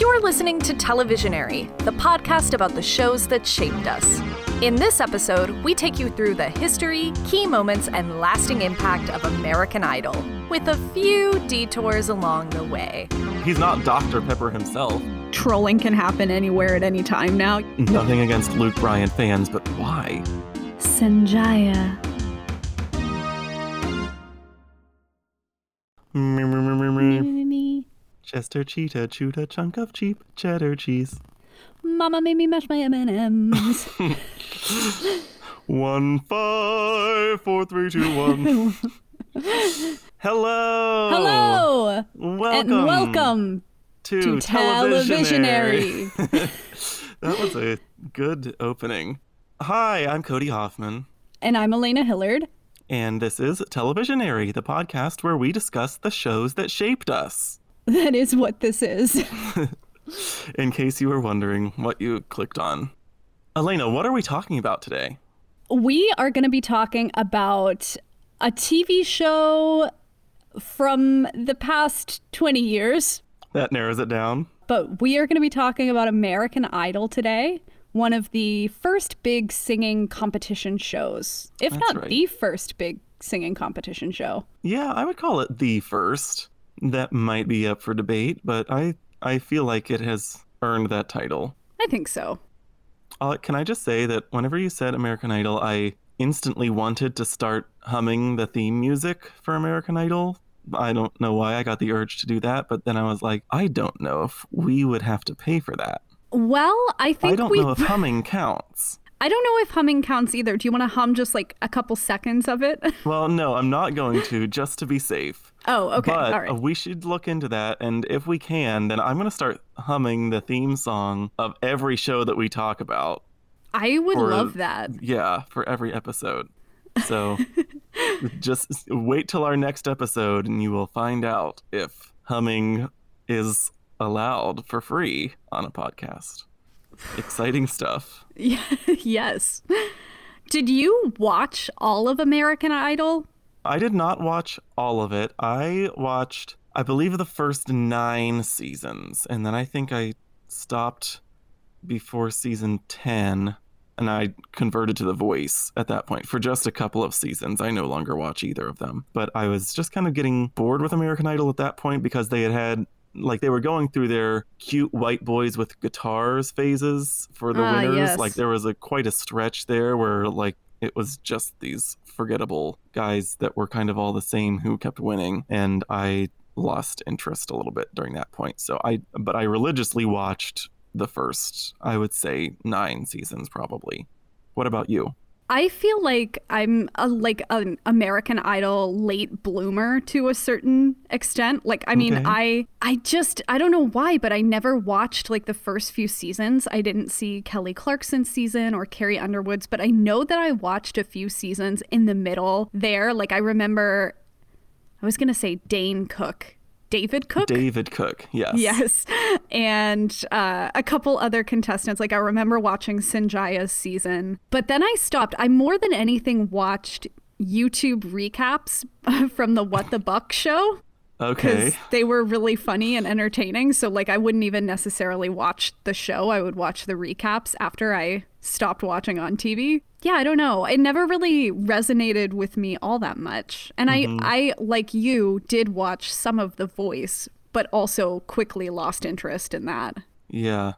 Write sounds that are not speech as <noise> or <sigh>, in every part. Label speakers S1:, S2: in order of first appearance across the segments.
S1: You're listening to Televisionary, the podcast about the shows that shaped us. In this episode, we take you through the history, key moments, and lasting impact of American Idol, with a few detours along the way.
S2: He's not Dr. Pepper himself.
S3: Trolling can happen anywhere at any time now.
S2: Nothing against Luke Bryan fans, but why?
S3: Sanjaya.
S2: Me, me, me, me, me. Chester Cheetah chewed a chunk of cheap cheddar cheese.
S3: Mama made me mash my M&Ms.
S2: One, five, four, three, two, one. Hello.
S3: Hello
S2: Welcome.
S3: and welcome
S2: to,
S3: to
S2: Televisionary.
S3: Televisionary. <laughs>
S2: that was a good opening. Hi, I'm Cody Hoffman,
S3: and I'm Elena Hillard.
S2: and this is Televisionary, the podcast where we discuss the shows that shaped us. <laughs>
S3: That is what this is. <laughs>
S2: In case you were wondering what you clicked on. Elena, what are we talking about today?
S3: we are going to be talking about a TV show from the past 20 years,
S2: That narrows it down.
S3: but we are going to be talking about American Idol today, one of the first big singing competition shows, if
S2: That's
S3: not
S2: right.
S3: the first big singing competition show.
S2: Yeah, I would call it the first. That might be up for debate, but I I feel like it has earned that title.
S3: I think so.
S2: Uh, can I just say that whenever you said American Idol, I instantly wanted to start humming the theme music for American Idol. I don't know why I got the urge to do that, but then I was like, I don't know if we would have to pay for that.
S3: Well, I think
S2: I don't
S3: we
S2: know if humming counts.
S3: I don't know if humming counts either. Do you want to hum just like a couple seconds of it? <laughs>
S2: Well, no, I'm not going to, just to be safe.
S3: oh, okay.
S2: But
S3: All right.
S2: we should look into that, and if we can, then I'm going to start humming the theme song of every show that we talk about.
S3: I would
S2: or-
S3: love that.
S2: Yeah, for every episode. So <laughs> just wait till our next episode, and you will find out if humming is allowed for free on a podcast. Exciting stuff. <laughs>
S3: yes. Did you watch all of American Idol?
S2: I did not watch all of it. I watched, I believe, the first nine seasons, and then I think I stopped before season 10, and I converted to The Voice at that point for just a couple of seasons. I no longer watch either of them. But I was just kind of getting bored with American Idol at that point because they had had. Like they were going through their cute white boys with guitars phases for the
S3: Ah,
S2: winners.
S3: yes.
S2: Like there was a quite a stretch there where like it was just these forgettable guys that were kind of all the same who kept winning and i lost interest a little bit during that point so i but i religiously watched the first i would say nine seasons probably what about you
S3: I feel like I'm a, like an American Idol late bloomer to a certain extent. Like, I mean,
S2: Okay.
S3: I I just I don't know why, but I never watched like the first few seasons. I didn't see Kelly Clarkson's season or Carrie Underwood's, but I know that I watched a few seasons in the middle there. Like, I remember, I was gonna say Dane Cook, David Cook.
S2: david cook yes
S3: Yes. And uh, a couple other contestants. Like I remember watching Sanjaya's season, but then I stopped. I more than anything watched YouTube recaps <laughs> from the What the Buck show
S2: okay
S3: because they were really funny and entertaining. So like I wouldn't even necessarily watch the show. I would watch the recaps after I stopped watching on TV. Yeah, I don't know. It never really resonated with me all that much. And I mm-hmm. I like you did watch some of The Voice, but also quickly lost interest in that.
S2: yeah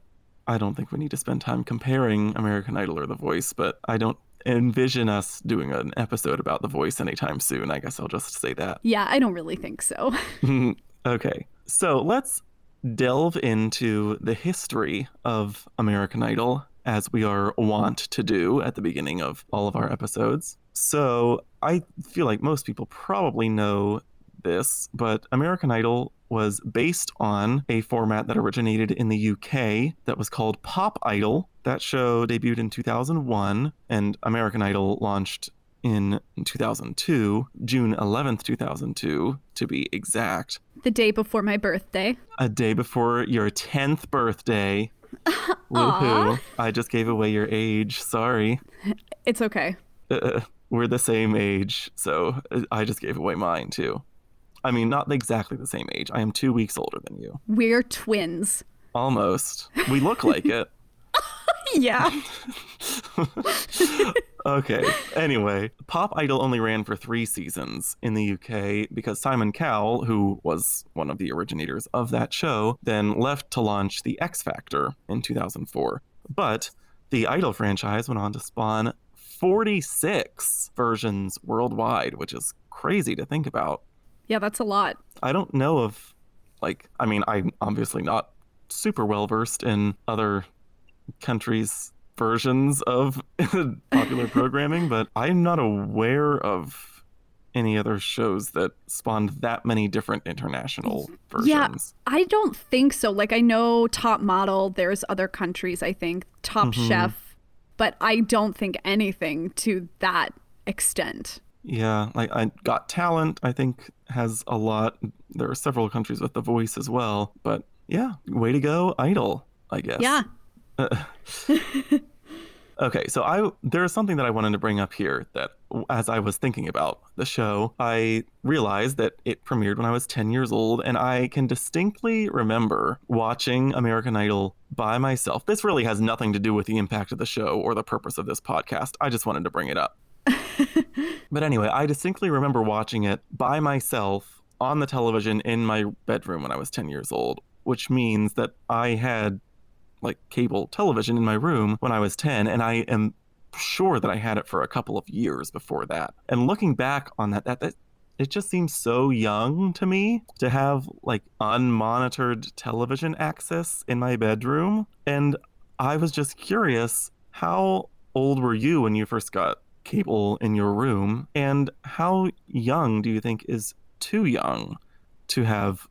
S2: i don't think we need to spend time comparing american idol or the voice but i don't envision us doing an episode about the voice anytime soon i guess i'll just say that
S3: Yeah, I don't really think so. <laughs> <laughs>
S2: okay, so let's delve into the history of American Idol as we are wont to do at the beginning of all of our episodes. So I feel like most people probably know this, but American Idol was based on a format that originated in the UK that was called Pop Idol. That show debuted in 2001, and American Idol launched in 2002, June 11th, 2002, to be exact.
S3: the day before my birthday.
S2: A day before your 10th birthday. Woohoo. I just gave away your age. Sorry.
S3: It's okay.
S2: Uh, we're the same age, so uh, I just gave away mine too. I mean, not exactly the same age. I am two weeks older than you.
S3: We're twins.
S2: Almost. We look like <laughs> it.
S3: Yeah. <laughs>
S2: okay. Anyway, Pop Idol only ran for three seasons in the UK because Simon Cowell, who was one of the originators of that show, then left to launch The X Factor in 2004. But the Idol franchise went on to spawn 46 versions worldwide, which is crazy to think about.
S3: Yeah, that's a lot.
S2: I don't know of, like, I mean, I'm obviously not super well versed in other countries' versions of <laughs> popular programming, but I'm not aware of any other shows that spawned that many different international versions.
S3: Yeah, I don't think so. Like, I know Top Model, there's other countries, I think, Top
S2: Mhm.
S3: Chef, but I don't think anything to that extent.
S2: Yeah, like I Got Talent, I think has a lot. There are several countries with The Voice as well, but yeah, way to go, Idol, I guess.
S3: Yeah. <laughs>
S2: Okay, so I there is something that I wanted to bring up here that as I was thinking about the show, I realized that it premiered when I was 10 years old and I can distinctly remember watching American Idol by myself. This really has nothing to do with the impact of the show or the purpose of this podcast. I just wanted to bring it up. <laughs> but anyway, I distinctly remember watching it by myself on the television in my bedroom when I was 10 years old, which means that I had like cable television in my room when I was 10 and I am sure that I had it for a couple of years before that. And looking back on that that, that it just seems so young to me to have like unmonitored television access in my bedroom and I was just curious how old were you when you first got cable in your room and how young do you think is too young to have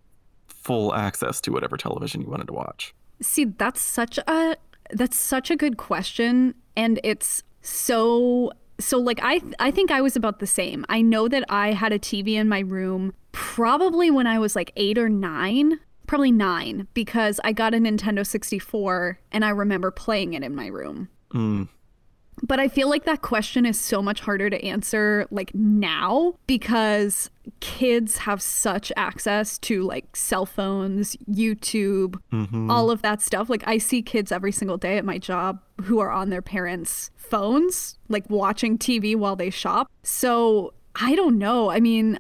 S2: full access to whatever television you wanted to watch?
S3: See, that's such a that's such a good question and it's so so like I I think I was about the same. I know that I had a TV in my room probably when I was like 8 or 9, probably 9 because I got a Nintendo 64 and I remember playing it in my room.
S2: Mm,
S3: But I feel like that question is so much harder to answer like now because kids have such access to like cell phones, YouTube,
S2: mhm.
S3: all of that stuff. Like I see kids every single day at my job who are on their parents' phones, like watching TV while they shop. So I don't know. I mean,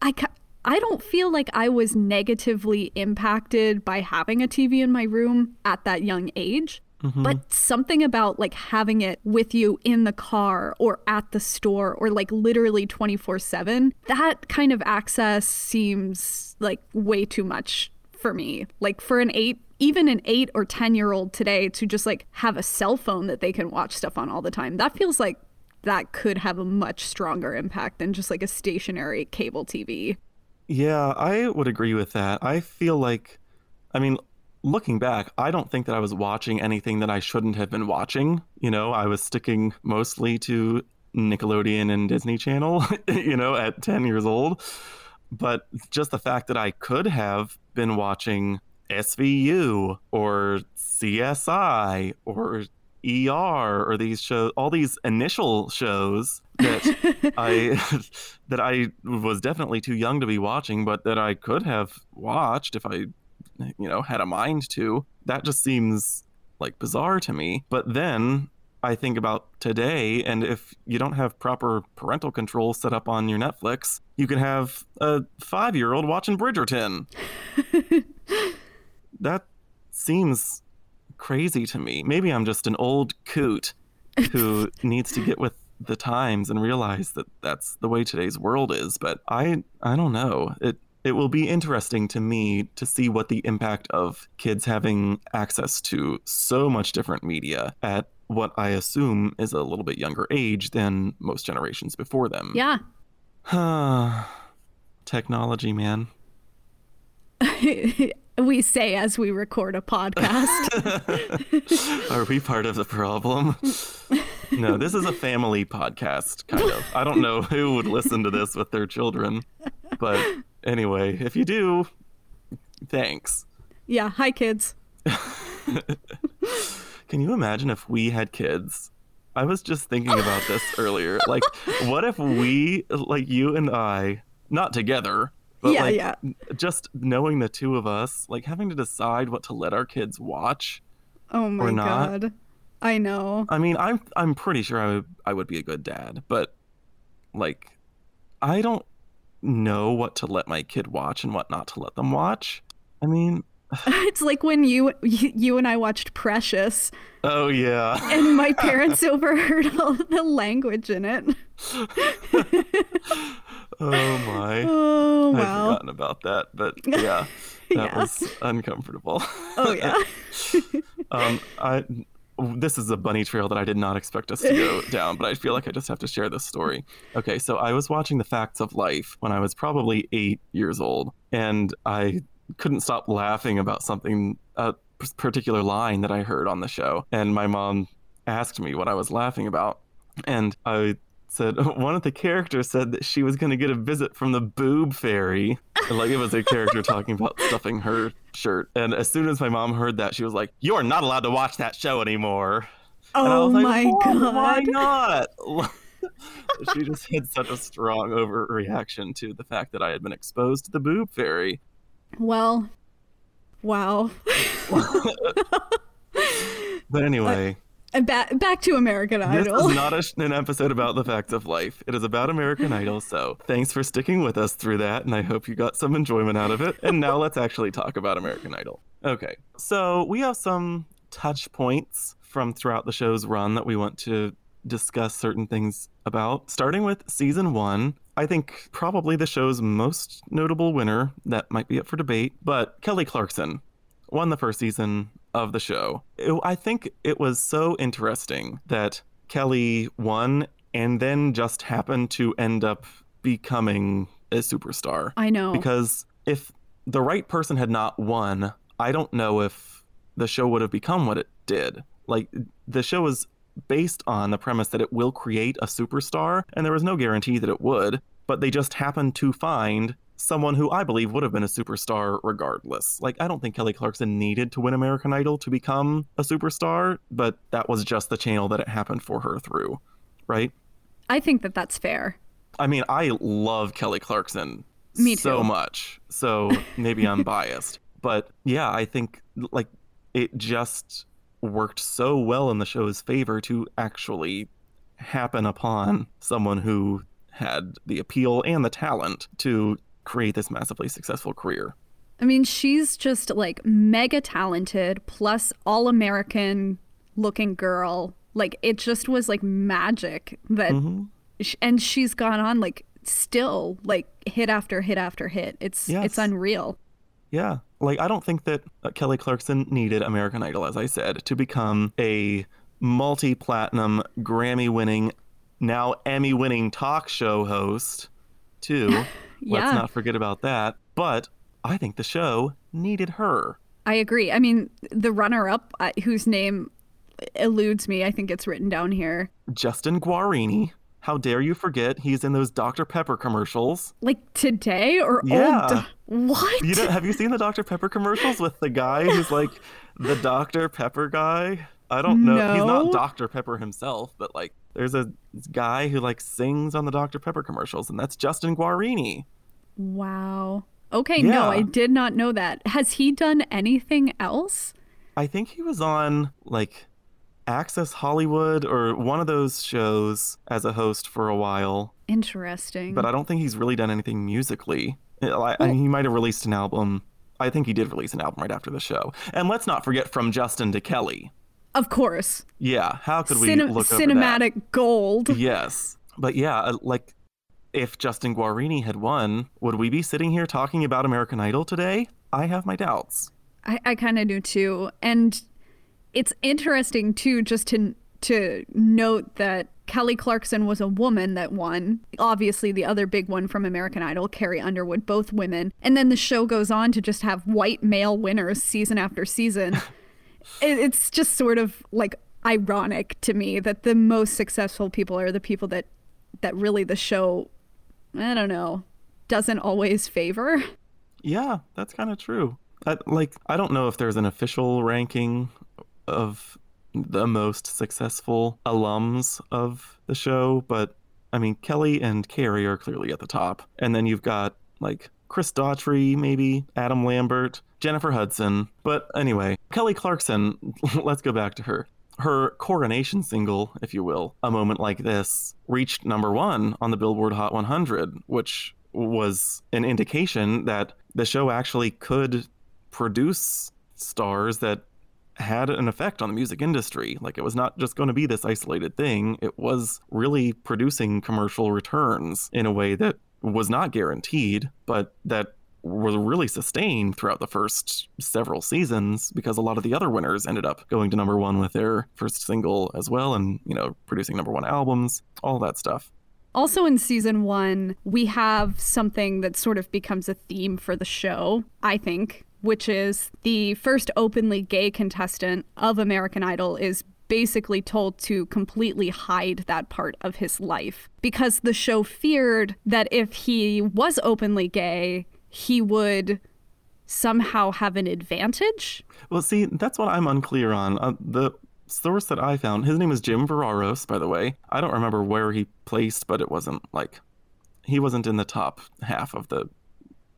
S3: I ca- I don't feel like I was negatively impacted by having a TV in my room at that young age. Mm-hmm. But something about like having it with you in the car or at the store or like literally 24 7, that kind of access seems like way too much for me. Like for an eight, even an eight or 10 year old today to just like have a cell phone that they can watch stuff on all the time, that feels like that could have a much stronger impact than just like a stationary cable TV.
S2: Yeah, I would agree with that. I feel like, I mean, looking back, I don't think that I was watching anything that I shouldn't have been watching. You know, I was sticking mostly to Nickelodeon and Disney Channel, <laughs> you know, at 10 years old. But just the fact that I could have been watching SVU or CSI or ER or these shows, all these initial shows that <laughs> I <laughs> that I was definitely too young to be watching, but that I could have watched if I, you know, had a mind to. That just seems like bizarre to me. But then I think about today, and if you don't have proper parental control set up on your Netflix, you can have a five-year-old watching Bridgerton. <laughs> that seems crazy to me. Maybe I'm just an old coot who <laughs> needs to get with the times and realize that that's the way today's world is. But I, I don't know. It it will be interesting to me to see what the impact of kids having access to so much different media at what I assume is a little bit younger age than most generations before them.
S3: Yeah. <sighs>
S2: Technology, man. <laughs>
S3: we say as we record a podcast. <laughs>
S2: Are we part of the problem? No, this is a family podcast, kind of. I don't know who would listen to this with their children. But anyway, if you do, thanks.
S3: yeah. Hi, kids. <laughs>
S2: Can you imagine if we had kids? I was just thinking about this <laughs> earlier. Like, what if we, like you and I, not together, But
S3: yeah,
S2: like,
S3: yeah.
S2: just knowing the two of us, like having to decide what to let our kids watch.
S3: Oh my god. I know.
S2: I mean, I'm I'm pretty sure I would I would be a good dad, but like I don't know what to let my kid watch and what not to let them watch. I mean, <laughs>
S3: It's like when you you, and I watched Precious
S2: oh yeah.
S3: and my <laughs> parents overheard all the language in it. <laughs>
S2: Oh my.
S3: Oh
S2: I'd
S3: wow.
S2: forgotten about that, but yeah, that
S3: Yeah.
S2: was uncomfortable.
S3: Oh yeah.
S2: um, I this is a bunny trail that I did not expect us to go <laughs> down, but I feel like I just have to share this story. Okay, so I was watching The Facts of Life when I was probably eight years old, and I couldn't stop laughing about something, a particular line that I heard on the show, and my mom asked me what I was laughing about, and I said <laughs> one of the characters said that she was going to get a visit from the boob fairy. Like it was a character talking about <laughs> stuffing her shirt. And as soon as my mom heard that she was like you're not allowed to watch that show anymore. And I
S3: Oh
S2: was like,
S3: my
S2: god! why not? <laughs> She just had such a strong overreaction to the fact that i had been exposed to the boob fairy.
S3: Well, wow.
S2: but anyway.
S3: And back back to American Idol.
S2: This is not a, <laughs> an episode about the facts of life. It is about American Idol. So thanks for sticking with us through that, and I hope you got some enjoyment out of it. And now let's actually talk about American Idol. Okay, so we have some touch points from throughout the show's run that we want to discuss certain things about. Starting with season one, I think probably the show's most notable winner that might be up for debate, but Kelly Clarkson won the first season of the show. It- I think it was so interesting that Kelly won and then just happened to end up becoming a superstar.
S3: I know.
S2: Because if the right person had not won, I don't know if the show would have become what it did. Like, the show is based on the premise that it will create a superstar, and there was no guarantee that it would, but they just happened to find someone who I believe would have been a superstar regardless. Like, I don't think Kelly Clarkson needed to win American Idol to become a superstar, but that was just the channel that it happened for her through, right?
S3: I think that that's fair.
S2: I mean, I love Kelly Clarkson
S3: Me
S2: so much. So maybe I'm <laughs> biased. But yeah, I think like it just worked so well in the show's favor to actually happen upon someone who had the appeal and the talent to create this massively successful career.
S3: I mean, she's just like mega talented, plus all American looking girl. Like, it just was like magic that,
S2: Mm-hmm.
S3: sh- and she's gone on like still like hit after hit after hit. It's
S2: Yes.
S3: it's unreal.
S2: Yeah. Like, I don't think that uh, Kelly Clarkson needed American Idol, as I said, to become a multi platinum, Grammy winning, now Emmy winning talk show host, too. <laughs>
S3: Yeah.
S2: Let's not forget about that. But I think the show needed her.
S3: I agree. I mean, the runner up, uh, whose name eludes me, I think it's written down here.
S2: Justin Guarini. How dare you forget he's in those Dr. Pepper commercials?
S3: Like today or
S2: Yeah.
S3: old? What?
S2: You have you seen the Dr. Pepper commercials with the guy who's like the <laughs> Dr. Pepper guy? I don't know. He's not Dr. Pepper himself, but like there's a guy who like sings on the Dr. Pepper commercials, and that's Justin Guarini.
S3: Wow. Okay, no, I did not know that. Has he done anything else?
S2: I think he was on like Access Hollywood or one of those shows as a host for a while,
S3: Interesting.
S2: but I don't think he's really done anything musically. I, I mean, he might have released an album. I think he did release an album right after the show. And let's not forget from Justin to Kelly.
S3: Of course,
S2: Yeah, how could we
S3: Cine-
S2: look over
S3: cinematic gold.
S2: Yes, but yeah, uh, like if Justin Guarini had won, would we be sitting here talking about American Idol today? I have my doubts.
S3: I, I kind of do too, and it's interesting too, just to to note that Kelly Clarkson was a woman that won. Obviously, the other big one from American Idol, Carrie Underwood, both women, and then the show goes on to just have white male winners season after season. <laughs> it, it's just sort of like ironic to me that the most successful people are the people that that really the show I don't know doesn't always favor.
S2: Yeah, that's kind of true. Like, I don't know if there's an official ranking of the most successful alums of the show, but I mean, Kelly and Carrie are clearly at the top. And then you've got like Chris Daughtry, maybe, Adam Lambert, Jennifer Hudson. But anyway, Kelly Clarkson, <laughs> let's go back to her. Her coronation single, if you will, A Moment Like This, reached number one on the Billboard Hot 100, which was an indication that the show actually could produce stars that had an effect on the music industry. Like it was not just going to be this isolated thing, it was really producing commercial returns in a way that was not guaranteed, but that was really sustained throughout the first several seasons because a lot of the other winners ended up going to number one with their first single as well and, you know, producing number one albums, all that stuff.
S3: Also, in season one, we have something that sort of becomes a theme for the show, I think, which is the first openly gay contestant of American Idol is basically told to completely hide that part of his life because the show feared that if he was openly gay, he would somehow have an advantage.
S2: Well, see, that's what I'm unclear on. Uh, the source that I found, his name is Jim Verraros, by the way. I don't remember where he placed, but it wasn't like he wasn't in the top half of the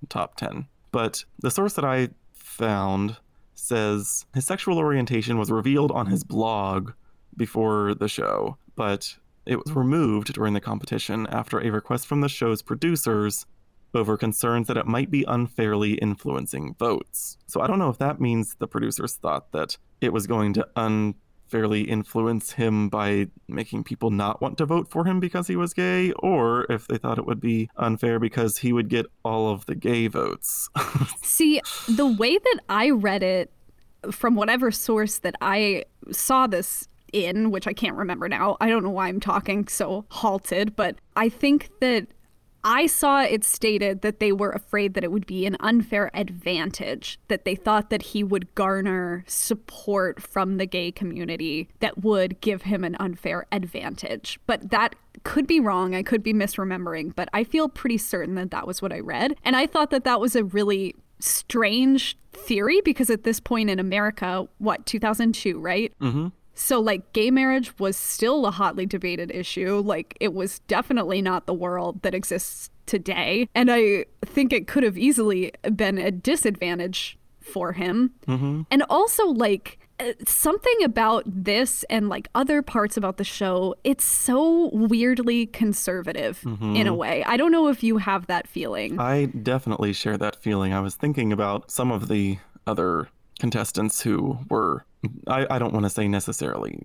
S2: top 10. But the source that I found says his sexual orientation was revealed on his blog before the show, but it was removed during the competition after a request from the show's producers over concerns that it might be unfairly influencing votes. So I don't know if that means the producers thought that it was going to unfairly influence him by making people not want to vote for him because he was gay, or if they thought it would be unfair because he would get all of the gay votes. <laughs>
S3: See, the way that I read it from whatever source that I saw this in, which I can't remember now. I don't know why I'm talking so halted, but I think that I saw it stated that they were afraid that it would be an unfair advantage, that they thought that he would garner support from the gay community that would give him an unfair advantage. But that could be wrong. I could be misremembering, but I feel pretty certain that that was what I read. And I thought that that was a really strange theory because at this point in America, what, 2002, right?
S2: hmm
S3: So, like, gay marriage was still a hotly debated issue. Like, it was definitely not the world that exists today. And I think it could have easily been a disadvantage for him.
S2: hmm
S3: And also, like, uh, something about this and like other parts about the show, it's so weirdly conservative in a way. I don't know if you have that feeling.
S2: I definitely share that feeling. I was thinking about some of the other contestants who were, I, I don't want to say necessarily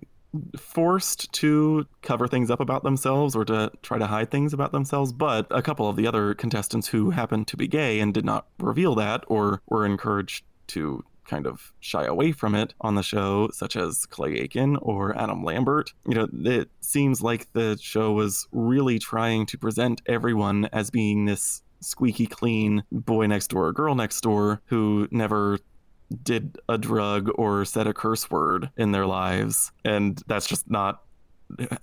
S2: forced to cover things up about themselves or to try to hide things about themselves, but a couple of the other contestants who happened to be gay and did not reveal that or were encouraged to kind of shy away from it on the show, such as Clay Aiken or Adam Lambert. You know, it seems like the show was really trying to present everyone as being this squeaky clean boy next door, or girl next door who never did a drug or said a curse word in their lives. And that's just not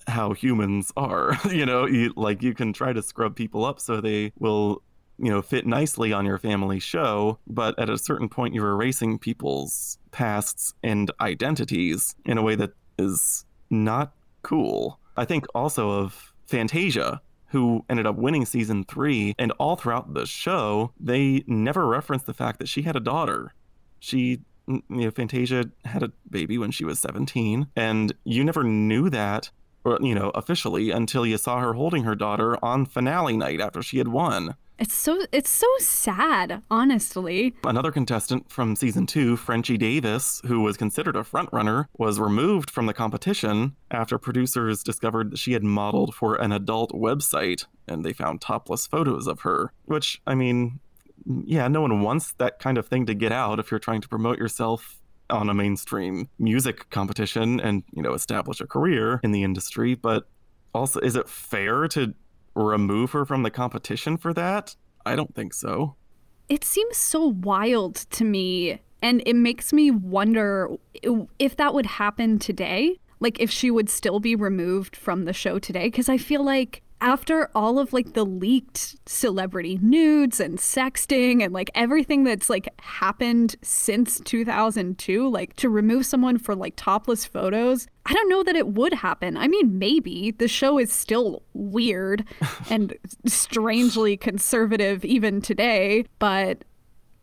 S2: how humans are. <laughs> you know, you, like you can try to scrub people up so they will you know fit nicely on your family show but at a certain point you're erasing people's pasts and identities in a way that is not cool i think also of fantasia who ended up winning season three and all throughout the show they never referenced the fact that she had a daughter she mm, you know fantasia had a baby when she was 17 and you never knew that or you know officially until you saw her holding her daughter on finale night after she had won
S3: It's so it's so sad, honestly.
S2: Another contestant from season two, Frenchie Davis, who was considered a frontrunner, was removed from the competition after producers discovered that she had modeled for an adult website and they found topless photos of her. Which, I mean, Mm, yeah, no one wants that kind of thing to get out if you're trying to promote yourself on a mainstream music competition and, you know, establish a career in the industry. But also, is it fair to remove her from the competition for that? I don't think so.
S3: It seems so wild to me, and it makes me wonder if that would happen today. Like if she would still be removed from the show today, because I feel like after all of like the leaked celebrity nudes and sexting and like everything that's like happened since 2002 like to remove someone for like topless photos i don't know that it would happen. I mean maybe. The show is still weird <laughs> and strangely conservative even today but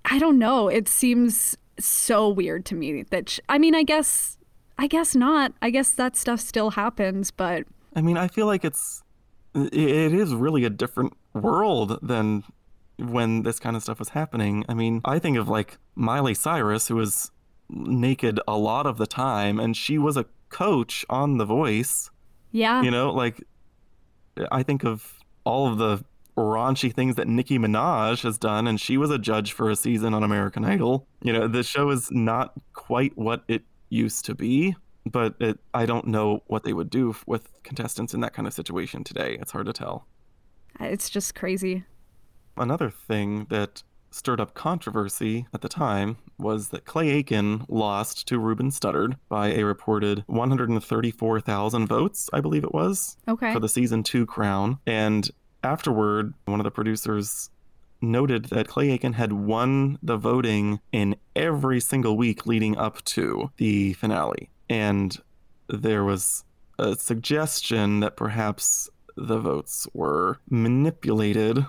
S3: i don't know. It seems so weird to me that sh- i mean i guess i guess not. I guess that stuff still happens but
S2: I mean, I feel like it's it is really a different world than when this kind of stuff was happening. I mean, I think of like Miley Cyrus, who was naked a lot of the time, and she was a coach on The Voice.
S3: yeah
S2: You know, like I think of all of the raunchy things that Nicki Minaj has done, and she was a judge for a season on American Idol. You know, the show is not quite what it used to be, but it, I don't know what they would do with contestants in that kind of situation today. It's hard to tell.
S3: Uh, it's just crazy
S2: Another thing that stirred up controversy at the time was that Clay Aiken lost to Ruben Studdard by a reported 134,000 votes, I believe it was,
S3: okay
S2: for the season two crown. And afterward, one of the producers noted that Clay Aiken had won the voting in every single week leading up to the finale. And there was a suggestion that perhaps the votes were manipulated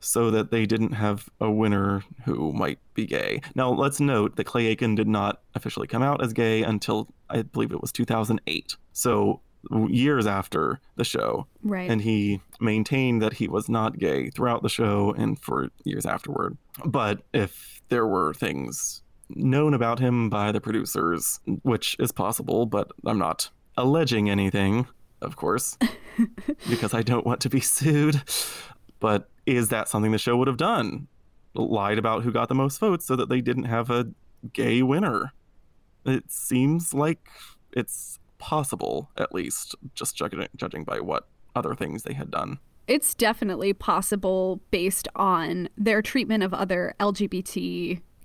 S2: so that they didn't have a winner who might be gay. Now, let's note that Clay Aiken did not officially come out as gay until I believe it was 2008. So, years after the show.
S3: right
S2: And he maintained that he was not gay throughout the show and for years afterward. But if there were things known about him by the producers, which is possible, but I'm not alleging anything, of course, <laughs> because I don't want to be sued. But is that something the show would have done? Lied about who got the most votes so that they didn't have a gay winner. It seems like it's possible, at least, just judging, judging by what other things they had done.
S3: it's definitely possible based on their treatment of other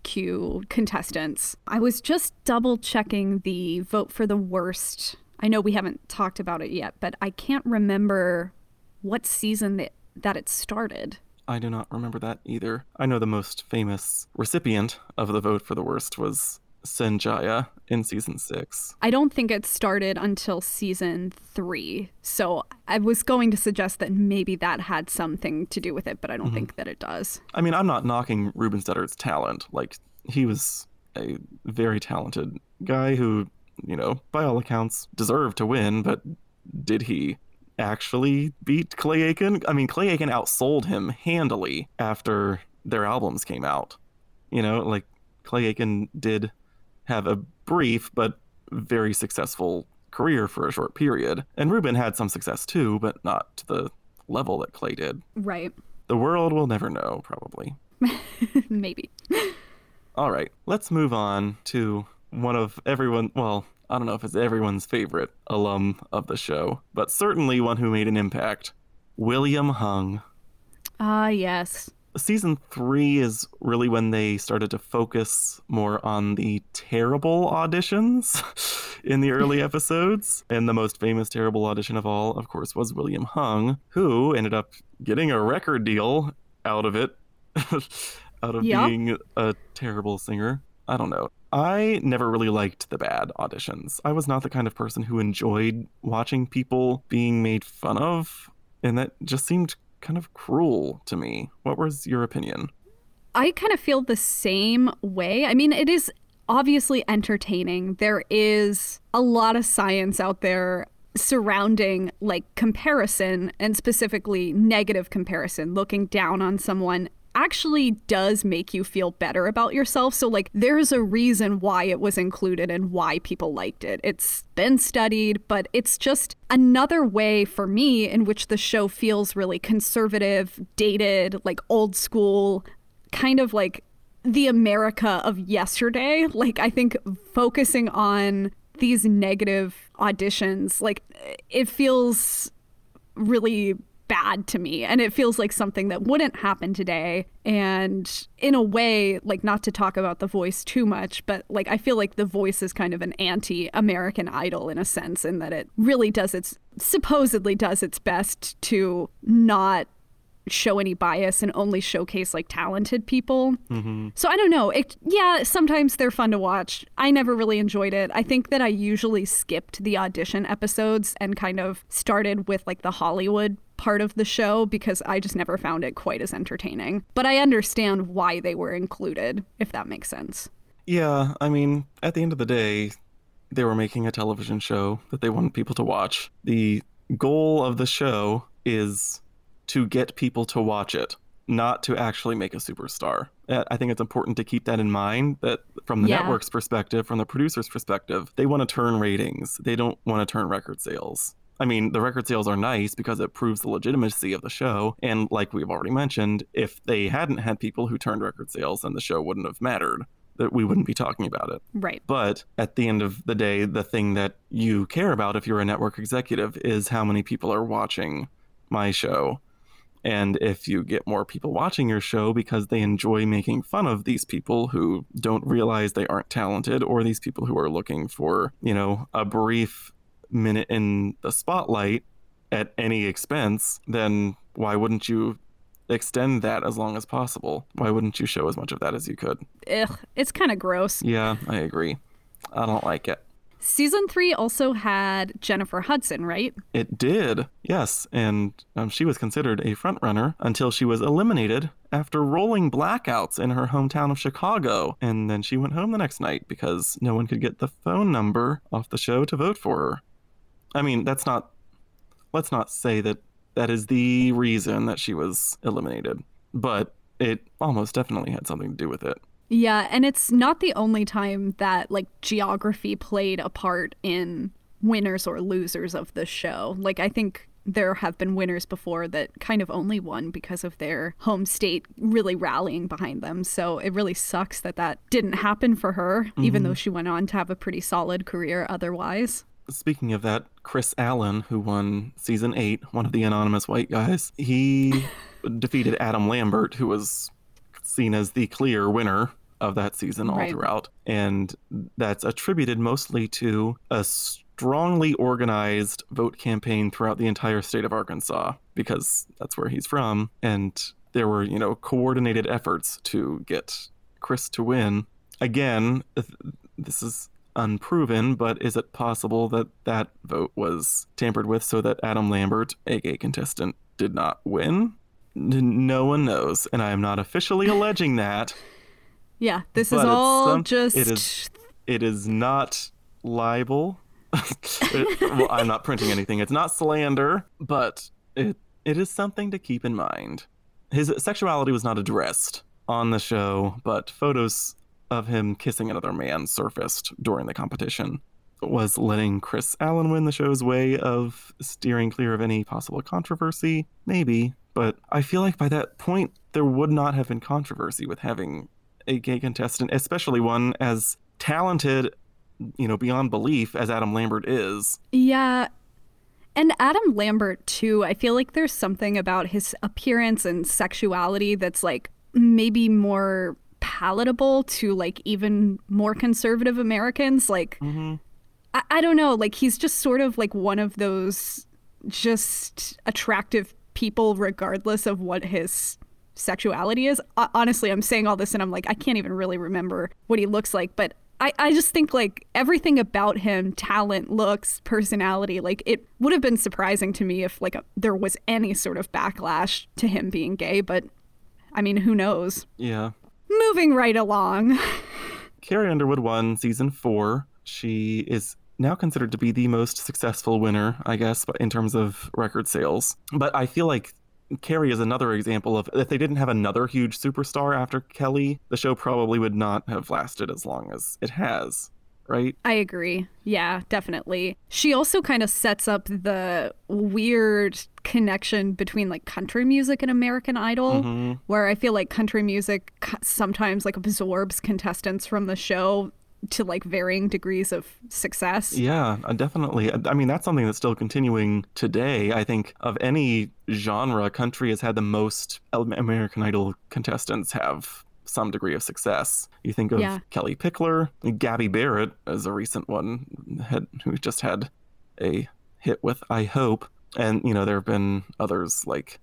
S3: LGBTQ contestants. I was just double checking the vote for the worst. I know we haven't talked about it yet, but I can't remember what season that, that it started.
S2: I do not remember that either. I know the most famous recipient of the vote for the worst was Sanjaya in season six.
S3: I don't think it started until season three. So I was going to suggest that maybe that had something to do with it, but I don't mm-hmm. think that it does.
S2: I mean, I'm not knocking Ruben Studdard's talent. Like, he was a very talented guy who, you know, by all accounts, deserved to win, but did he actually beat Clay Aiken? I mean, Clay Aiken outsold him handily after their albums came out. You know, like, Clay Aiken did have a brief but very successful career for a short period. And Ruben had some success too, but not to the level that Clay did.
S3: Right.
S2: The world will never know, probably. <laughs>
S3: maybe.
S2: All right, let's move on to one of everyone, well, I don't know if it's everyone's favorite alum of the show, but certainly one who made an impact William Hung.
S3: Ah, yes.
S2: Season three is really when they started to focus more on the terrible auditions <laughs> in the early mm-hmm. episodes. And the most famous terrible audition of all, of course, was William Hung, who ended up getting a record deal out of it, <laughs> out of
S3: Yeah.
S2: being a terrible singer. I don't know. I never really liked the bad auditions. I was not the kind of person who enjoyed watching people being made fun of, and that just seemed kind of cruel to me. What was your opinion?
S3: I kind of feel the same way. I mean, it is obviously entertaining. There is a lot of science out there surrounding like comparison and specifically negative comparison, looking down on someone actually does make you feel better about yourself. So, like, there's a reason why it was included and why people liked it. It's been studied, but it's just another way for me in which the show feels really conservative, dated, like old school, kind of like the America of yesterday. Like, I think focusing on these negative auditions, like, it feels really bad to me and it feels like something that wouldn't happen today and in a way like not to talk about the voice too much but like i feel like the voice is kind of an anti-american idol in a sense in that it really does its supposedly does its best to not show any bias and only showcase like talented people. Mm-hmm. So I don't know. It, yeah, sometimes they're fun to watch. I never really enjoyed it. I think that I usually skipped the audition episodes and kind of started with like the Hollywood part of the show because I just never found it quite as entertaining. But I understand why they were included, if that makes sense.
S2: Yeah, I mean, at the end of the day, they were making a television show that they wanted people to watch. The goal of the show is to get people to watch it, not to actually make a superstar. Uh, I think it's important to keep that in mind that from the yeah. network's perspective, from the producer's perspective, they want to turn ratings. They don't want to turn record sales. I mean, the record sales are nice because it proves the legitimacy of the show. And like we've already mentioned, if they hadn't had people who turned record sales, then the show wouldn't have mattered. That we wouldn't be talking about it.
S3: Right.
S2: But at the end of the day, the thing that you care about if you're a network executive is how many people are watching my show and if you get more people watching your show because they enjoy making fun of these people who don't realize they aren't talented or these people who are looking for, you know, a brief minute in the spotlight at any expense, then why wouldn't you extend that as long as possible? Why wouldn't you show as much of that as you could?
S3: Ugh, it's kind of gross.
S2: Yeah, I agree. I don't like it.
S3: Season three also had Jennifer Hudson, right?
S2: It did, yes. And um, she was considered a frontrunner until she was eliminated after rolling blackouts in her hometown of Chicago. And then she went home the next night because no one could get the phone number off the show to vote for her. I mean, that's not, let's not say that that is the reason that she was eliminated, but it almost definitely had something to do with it.
S3: Yeah, and it's not the only time that like geography played a part in winners or losers of the show. Like I think there have been winners before that kind of only won because of their home state really rallying behind them. So it really sucks that that didn't happen for her, mm-hmm. even though she went on to have a pretty solid career otherwise.
S2: Speaking of that, Kris Allen, who won season eight, one of the anonymous white guys, he <laughs> defeated Adam Lambert, who was seen as the clear winner of that season all right. throughout. And that's attributed mostly to a strongly organized vote campaign throughout the entire state of Arkansas, because that's where he's from. And there were, you know, coordinated efforts to get Kris to win. Again, this is unproven, but is it possible that that vote was tampered with so that Adam Lambert, a gay contestant, did not win? no one knows, and I am not officially <laughs> alleging that.
S3: Yeah, this is all some, just.
S2: It is. It is not libel. <laughs> it, well, I'm not printing anything. It's not slander, but it it is something to keep in mind. His sexuality was not addressed on the show, but photos of him kissing another man surfaced during the competition. Was letting Kris Allen win the show's way of steering clear of any possible controversy? Maybe, but I feel like by that point, there would not have been controversy with having a gay contestant, especially one as talented, you know, beyond belief as Adam Lambert is.
S3: Yeah. And Adam Lambert, too, I feel like there's something about his appearance and sexuality that's like maybe more palatable to like even more conservative Americans. Like, mm-hmm. I-, I don't know, like he's just sort of like one of those just attractive people regardless of what his sexuality is. honestly, I'm saying all this and I'm like, I can't even really remember what he looks like, but I, I just think like everything about him talent looks personality like it would have been surprising to me if like a, there was any sort of backlash to him being gay but i mean who knows
S2: yeah
S3: moving right along
S2: carrie underwood won season four she is now considered to be the most successful winner, I guess, in terms of record sales. But I feel like Carrie is another example of if they didn't have another huge superstar after Kelly, the show probably would not have lasted as long as it has. Right?
S3: I agree. Yeah, definitely. She also kind of sets up the weird connection between like country music and American Idol, mm-hmm. where I feel like country music sometimes like absorbs contestants from the show to like varying degrees of success.
S2: Yeah, uh, definitely. I I mean, that's something that's still continuing today. I think of any genre, country has had the most American Idol contestants have some degree of success. You think of
S3: Yeah.
S2: Kellie Pickler, Gabby Barrett as a recent one, had who just had a hit with I Hope, and you know there have been others like.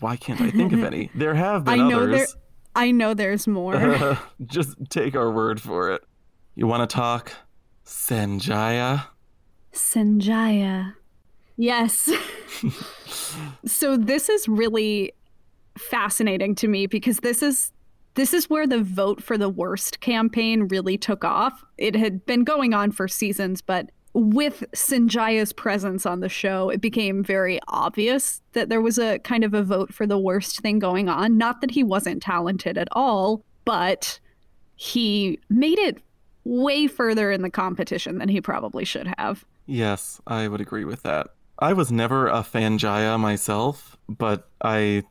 S2: Why can't I think of any? <laughs> There have been
S3: I know there
S2: others.
S3: I know there's more. <laughs>
S2: just take our word for it. You want to talk Sanjaya?
S3: Sanjaya. Yes. <laughs> so this is really fascinating to me because this is this is where the vote for the worst campaign really took off. It had been going on for seasons, but with Sanjaya's presence on the show, it became very obvious that there was a kind of a vote for the worst thing going on. Not that he wasn't talented at all, but he made it way further in the competition than he probably should have.
S2: Yes, I would agree with that. I was never a Fanjaya myself, but I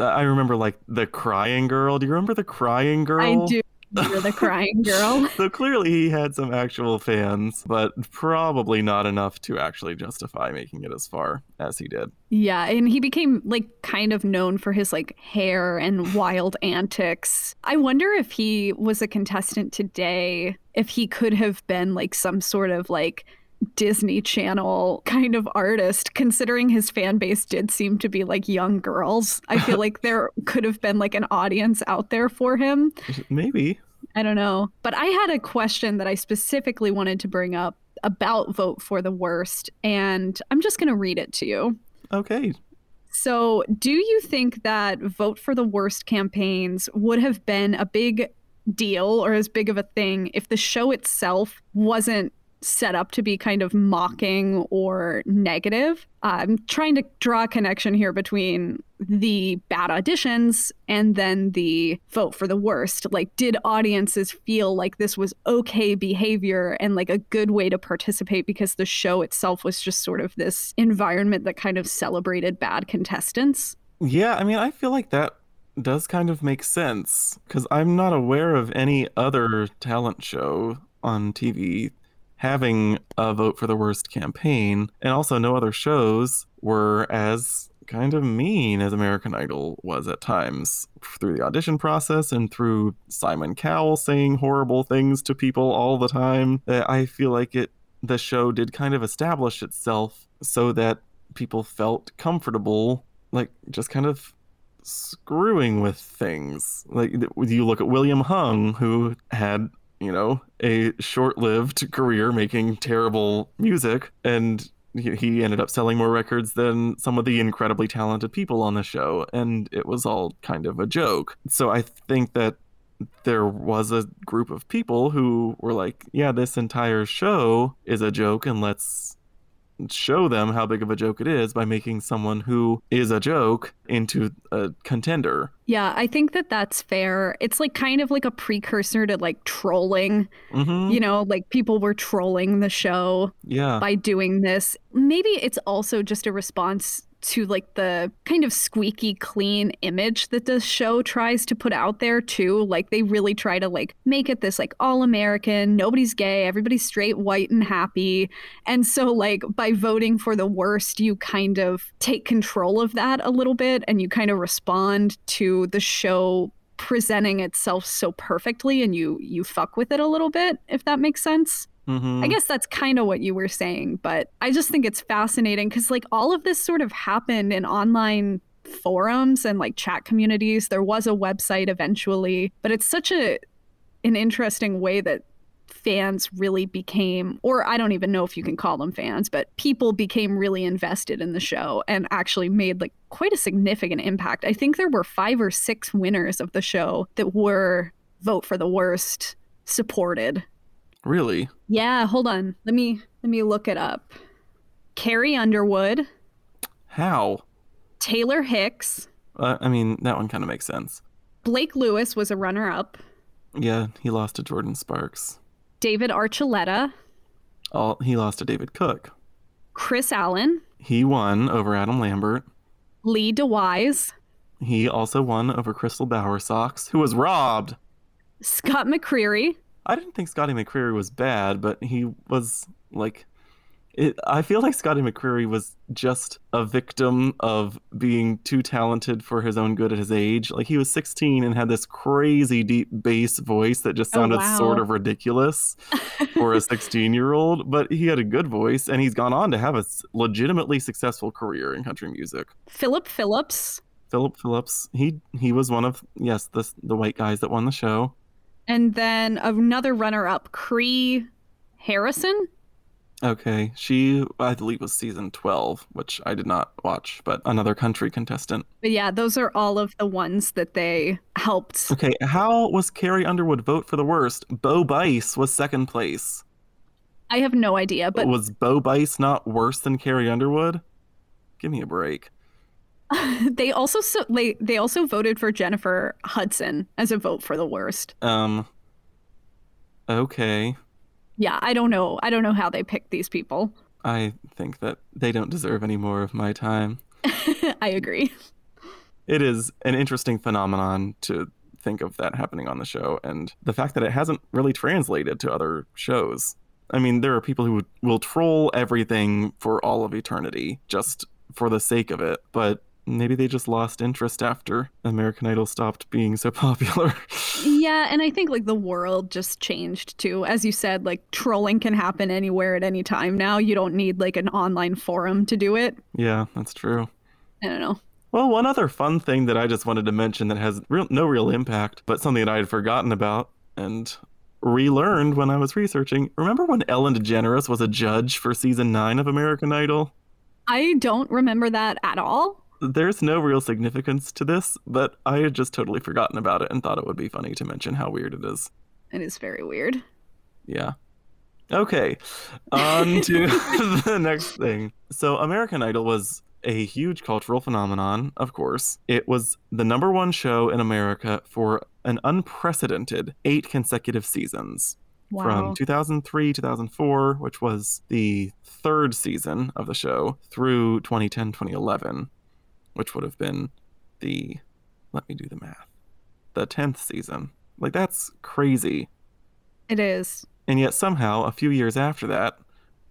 S2: I remember like the crying girl. Do you remember the crying girl?
S3: I do. You're the crying girl. <laughs>
S2: So clearly he had some actual fans, but probably not enough to actually justify making it as far as he did.
S3: Yeah, and he became like kind of known for his like hair and wild antics. I wonder if he was a contestant today, if he could have been like some sort of like Disney Channel kind of artist, considering his fan base did seem to be like young girls. I feel <laughs> like there could have been like an audience out there for him.
S2: Maybe.
S3: I don't know. But I had a question that I specifically wanted to bring up about Vote for the Worst, and I'm just going to read it to you.
S2: Okay.
S3: So, do you think that Vote for the Worst campaigns would have been a big deal or as big of a thing if the show itself wasn't set up to be kind of mocking or negative? I'm trying to draw a connection here between the bad auditions and then the vote for the worst. Like, did audiences feel like this was okay behavior and like a good way to participate because the show itself was just sort of this environment that kind of celebrated bad contestants?
S2: Yeah, I mean, I feel like that does kind of make sense because I'm not aware of any other talent show on TV having a vote for the worst campaign, and also no other shows were as kind of mean as American Idol was at times through the audition process and through Simon Cowell saying horrible things to people all the time. That I feel like it the show did kind of establish itself so that people felt comfortable like just kind of screwing with things. Like you look at William Hung, who had, you know, a short lived career making terrible music, and he, he ended up selling more records than some of the incredibly talented people on the show, and it was all kind of a joke. So I think that there was a group of people who were like, yeah, this entire show is a joke, and let's show them how big of a joke it is by making someone who is a joke into a contender.
S3: Yeah, I think that that's fair. It's like kind of like a precursor to like trolling.
S2: hmm
S3: You know, like people were trolling the show
S2: Yeah.
S3: by doing this. Maybe it's also just a response to like the kind of squeaky clean image that the show tries to put out there too. Like they really try to like make it this like all American, nobody's gay, everybody's straight, white and happy. And so like by voting for the worst, you kind of take control of that a little bit and you kind of respond to the show presenting itself so perfectly and you you fuck with it a little bit if that makes sense.
S2: Hmm
S3: I guess that's kind of what you were saying, but I just think it's fascinating because, like, all of this sort of happened in online forums and like chat communities. There was a website eventually, but it's such a an interesting way that fans really became or I don't even know if you can call them fans, but people became really invested in the show and actually made like quite a significant impact. I think there were 5 or 6 winners of the show that were vote for the worst supported
S2: Really?
S3: yeah, hold on. Let me let me look it up. Carrie Underwood,
S2: How?
S3: Taylor Hicks,
S2: Uh, I mean, that one kind of makes sense.
S3: Blake Lewis was a runner-up.
S2: Yeah, he lost to Jordin Sparks.
S3: David Archuleta,
S2: All he lost to David Cook.
S3: Kris Allen,
S2: He won over Adam Lambert.
S3: Lee DeWyze,
S2: He also won over Crystal Bowersox, who was robbed.
S3: Scott McCreery,
S2: I didn't think Scotty McCreery was bad, but he was like it, I feel like Scotty McCreery was just a victim of being too talented for his own good at his age. Like he was 16 and had this crazy deep bass voice that just
S3: Oh,
S2: sounded
S3: wow.
S2: sort of ridiculous for a <laughs> 16 year old, but he had a good voice and he's gone on to have a legitimately successful career in country music.
S3: Philip Phillips.
S2: Philip Phillips, he he was one of yes, the the white guys that won the show.
S3: And then another runner up, Kree Harrison.
S2: Okay, she I believe was season 12, which I did not watch, but another country contestant.
S3: But yeah, those are all of the ones that they helped.
S2: Okay, how was Carrie Underwood vote for the worst? Bo Bice was second place.
S3: I have no idea, but
S2: was Bo Bice not worse than Carrie Underwood? Give me a break. <laughs>
S3: they also so they they also voted for Jennifer Hudson as a vote for the worst.
S2: Um. Okay,
S3: Yeah, I don't know. I don't know how they picked these people.
S2: I think that they don't deserve any more of my time. <laughs>
S3: I agree.
S2: It is an interesting phenomenon to think of that happening on the show, and the fact that it hasn't really translated to other shows. I mean, there are people who will troll everything for all of eternity just for the sake of it, but maybe they just lost interest after American Idol stopped being so <laughs> popular.
S3: Yeah, and I think like the world just changed too. As you said, like trolling can happen anywhere at any time now. You don't need like an online forum to do it.
S2: yeah, that's true.
S3: I don't know.
S2: Well, one other fun thing that I just wanted to mention that has real, no real impact, but something that I had forgotten about and relearned when I was researching. Remember when Ellen DeGeneres was a judge for season nine of American Idol?
S3: I don't remember that at all.
S2: There's no real significance to this, but I had just totally forgotten about it and thought it would be funny to mention how weird it is.
S3: It is very weird.
S2: Yeah. Okay, on to <laughs> the next thing. So, American Idol was a huge cultural phenomenon, of course. It was the number one show in America for an unprecedented eight consecutive seasons.
S3: Wow.
S2: From 2003, 2004, which was the third season of the show, through 2010, 2011, which would have been the, let me do the math, the 10th season. Like, that's crazy.
S3: It is.
S2: And yet, somehow, a few years after that,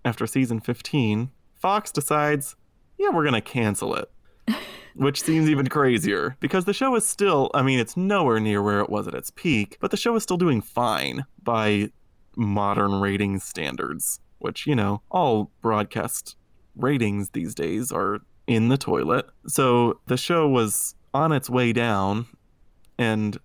S2: after season 15, Fox decides, yeah, we're going to cancel it. <laughs> Which seems even crazier because the show is still, I mean, it's nowhere near where it was at its peak, but the show is still doing fine by modern rating standards, which, you know, all broadcast ratings these days are in the toilet. So the show was on its way down and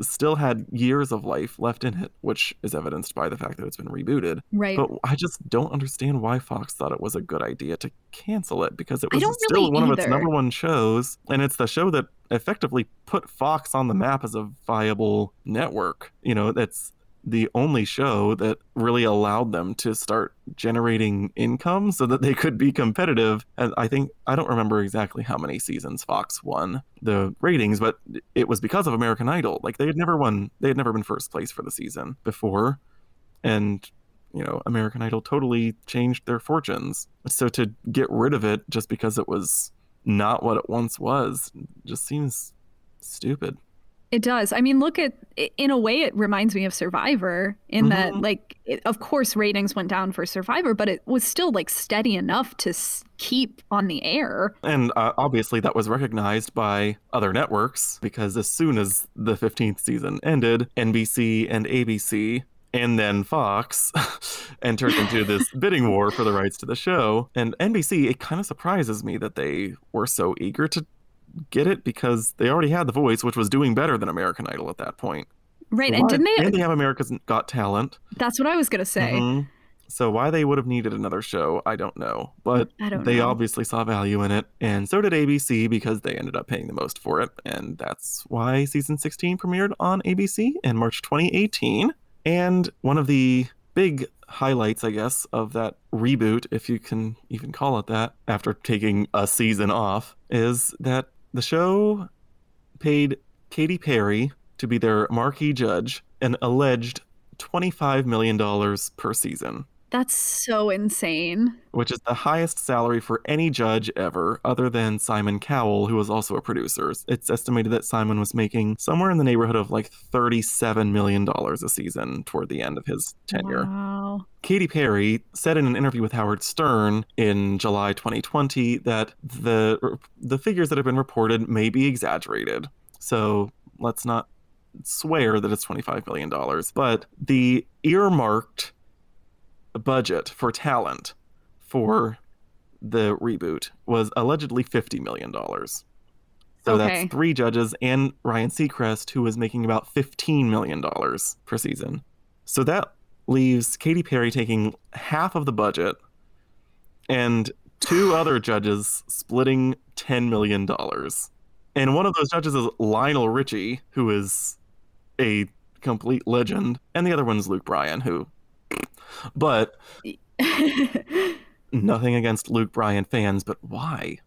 S2: still had years of life left in it, which is evidenced by the fact that it's been rebooted.
S3: Right.
S2: But I just don't understand why Fox thought it was a good idea to cancel it because it was still
S3: really
S2: one of its number one shows, and it's the show that effectively put Fox on the map as a viable network. You know, that's the only show that really allowed them to start generating income so that they could be competitive. And I think I don't remember exactly how many seasons Fox won the ratings, but it was because of American Idol. Like they had never won, they had never been first place for the season before. And you know, American Idol totally changed their fortunes. So to get rid of it just because it was not what it once was just seems stupid.
S3: It does. I mean, look at in a way, it reminds me of Survivor in that,
S2: Mhm.
S3: like, it, of course, ratings went down for Survivor, but it was still like steady enough to s- keep on the air.
S2: And uh, obviously, that was recognized by other networks because as soon as the 15th season ended, NBC and ABC and then Fox <laughs> entered into <laughs> this bidding war for the rights to the show. And NBC, it kind of surprises me that they were so eager to get it because they already had The Voice, which was doing better than American Idol at that point.
S3: Right.
S2: So
S3: And
S2: why-
S3: didn't they?
S2: And they have America's Got Talent.
S3: That's what I was going to say.
S2: Mhm. So why they would have needed another show, I don't know. But
S3: don't
S2: they
S3: know.
S2: obviously saw value in it, and so did ABC because they ended up paying the most for it, and that's why season 16 premiered on ABC in March 2018. And one of the big highlights, I guess, of that reboot, if you can even call it that, after taking a season off, is that the show paid Katy Perry to be their marquee judge an alleged $25 million per season.
S3: That's so insane.
S2: which is the highest salary for any judge ever, other than Simon Cowell, who was also a producer. It's estimated that Simon was making somewhere in the neighborhood of like $37 million a season toward the end of his tenure.
S3: Wow.
S2: Katy Perry said in an interview with Howard Stern in July 2020 that the er, the figures that have been reported may be exaggerated. So let's not swear that it's 25 million dollars, but the earmarked budget for talent for the reboot was allegedly 50 million dollars. So
S3: Okay.
S2: that's three judges and Ryan Seacrest, who was making about $15 million per season. So that leaves Katy Perry taking half of the budget and two <sighs> other judges splitting $10 million. And one of those judges is Lionel Richie, who is a complete legend. And the other one's Luke Bryan, who. But <laughs> nothing against Luke Bryan fans, but why?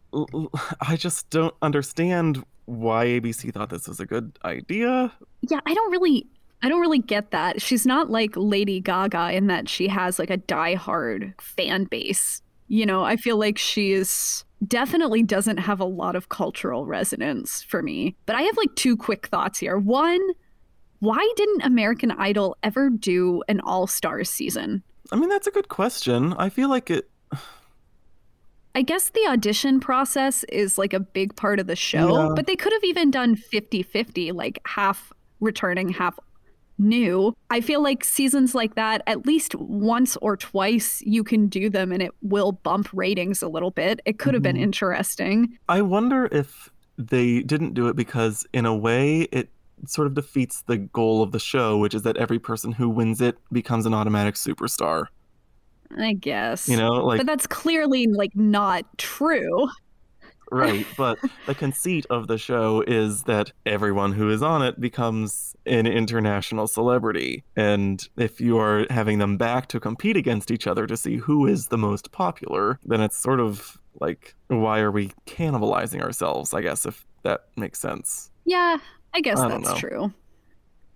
S2: I just don't understand why ABC thought this was a good idea.
S3: yeah, I don't really I don't really get that. She's not like Lady Gaga in that she has like a diehard fan base. You know, I feel like she is definitely doesn't have a lot of cultural resonance for me. But I have like two quick thoughts here. One, why didn't American Idol ever do an all-stars season?
S2: I mean, that's a good question. I feel like it.
S3: I guess the audition process is like a big part of the show,
S2: Yeah.
S3: but they could have even done 50 50, like half returning, half new. I feel like seasons like that, at least once or twice, you can do them and it will bump ratings a little bit. It could have been
S2: Mhm.
S3: interesting.
S2: I wonder if they didn't do it because, in a way, it sort of defeats the goal of the show, which is that every person who wins it becomes an automatic superstar.
S3: I guess.
S2: You know, like
S3: but that's clearly like not true.
S2: right. <laughs> But the conceit of the show is that everyone who is on it becomes an international celebrity, and if you are having them back to compete against each other to see who is the most popular, then it's sort of like, why are we cannibalizing ourselves? I guess if that makes sense.
S3: Yeah, I guess
S2: I
S3: that's
S2: know.
S3: true.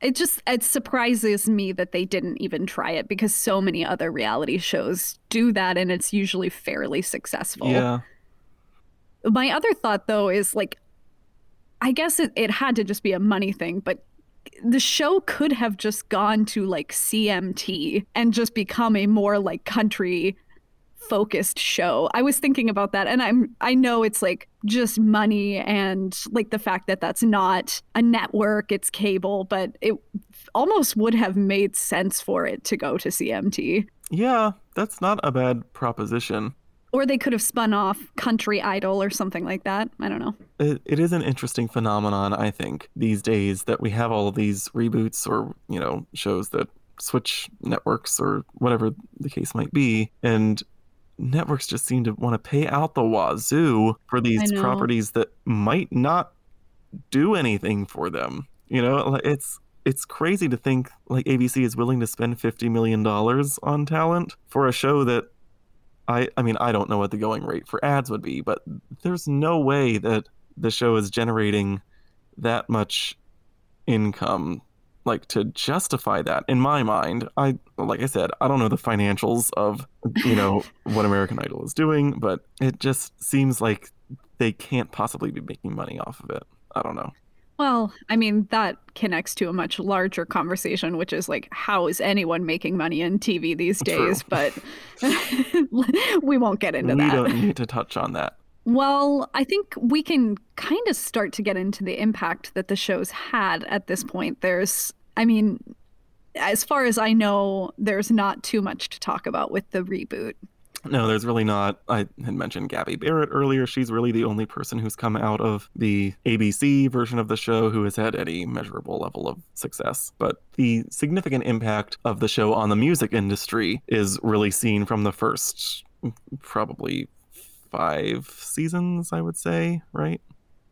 S3: It just it surprises me that they didn't even try it because so many other reality shows do that and it's usually fairly successful.
S2: Yeah.
S3: My other thought though is like I guess it, it had to just be a money thing, but the show could have just gone to like CMT and just become a more like country focused show. I was thinking about that and I'm I know it's like just money and like the fact that that's not a network, it's cable, but it almost would have made sense for it to go to CMT.
S2: Yeah, that's not a bad proposition.
S3: Or they could have spun off Country Idol or something like that. I don't know.
S2: It, it is an interesting phenomenon, I think, these days that we have all of these reboots or, you know, shows that switch networks or whatever the case might be. And networks just seem to want to pay out the wazoo for these properties that might not do anything for them. You know, like, it's it's crazy to think like ABC is willing to spend 50 million dollars on talent for a show that I I mean I don't know what the going rate for ads would be, but there's no way that the show is generating that much income like to justify that in my mind. I like I said, I don't know the financials of you know <laughs> what American Idol is doing, but it just seems like they can't possibly be making money off of it. I don't know.
S3: Well, I mean, that connects to a much larger conversation, which is like, how is anyone making money in TV these
S2: True.
S3: days? But <laughs> we won't get into
S2: we
S3: that.
S2: We don't need to touch on that.
S3: Well, I think we can kind of start to get into the impact that the show's had at this point. There's, I mean, as far as I know, there's not too much to talk about with the reboot.
S2: No, there's really not. I had mentioned Gabby Barrett earlier. She's really the only person who's come out of the ABC version of the show who has had any measurable level of success. But the significant impact of the show on the music industry is really seen from the first probably five seasons, I would say, right?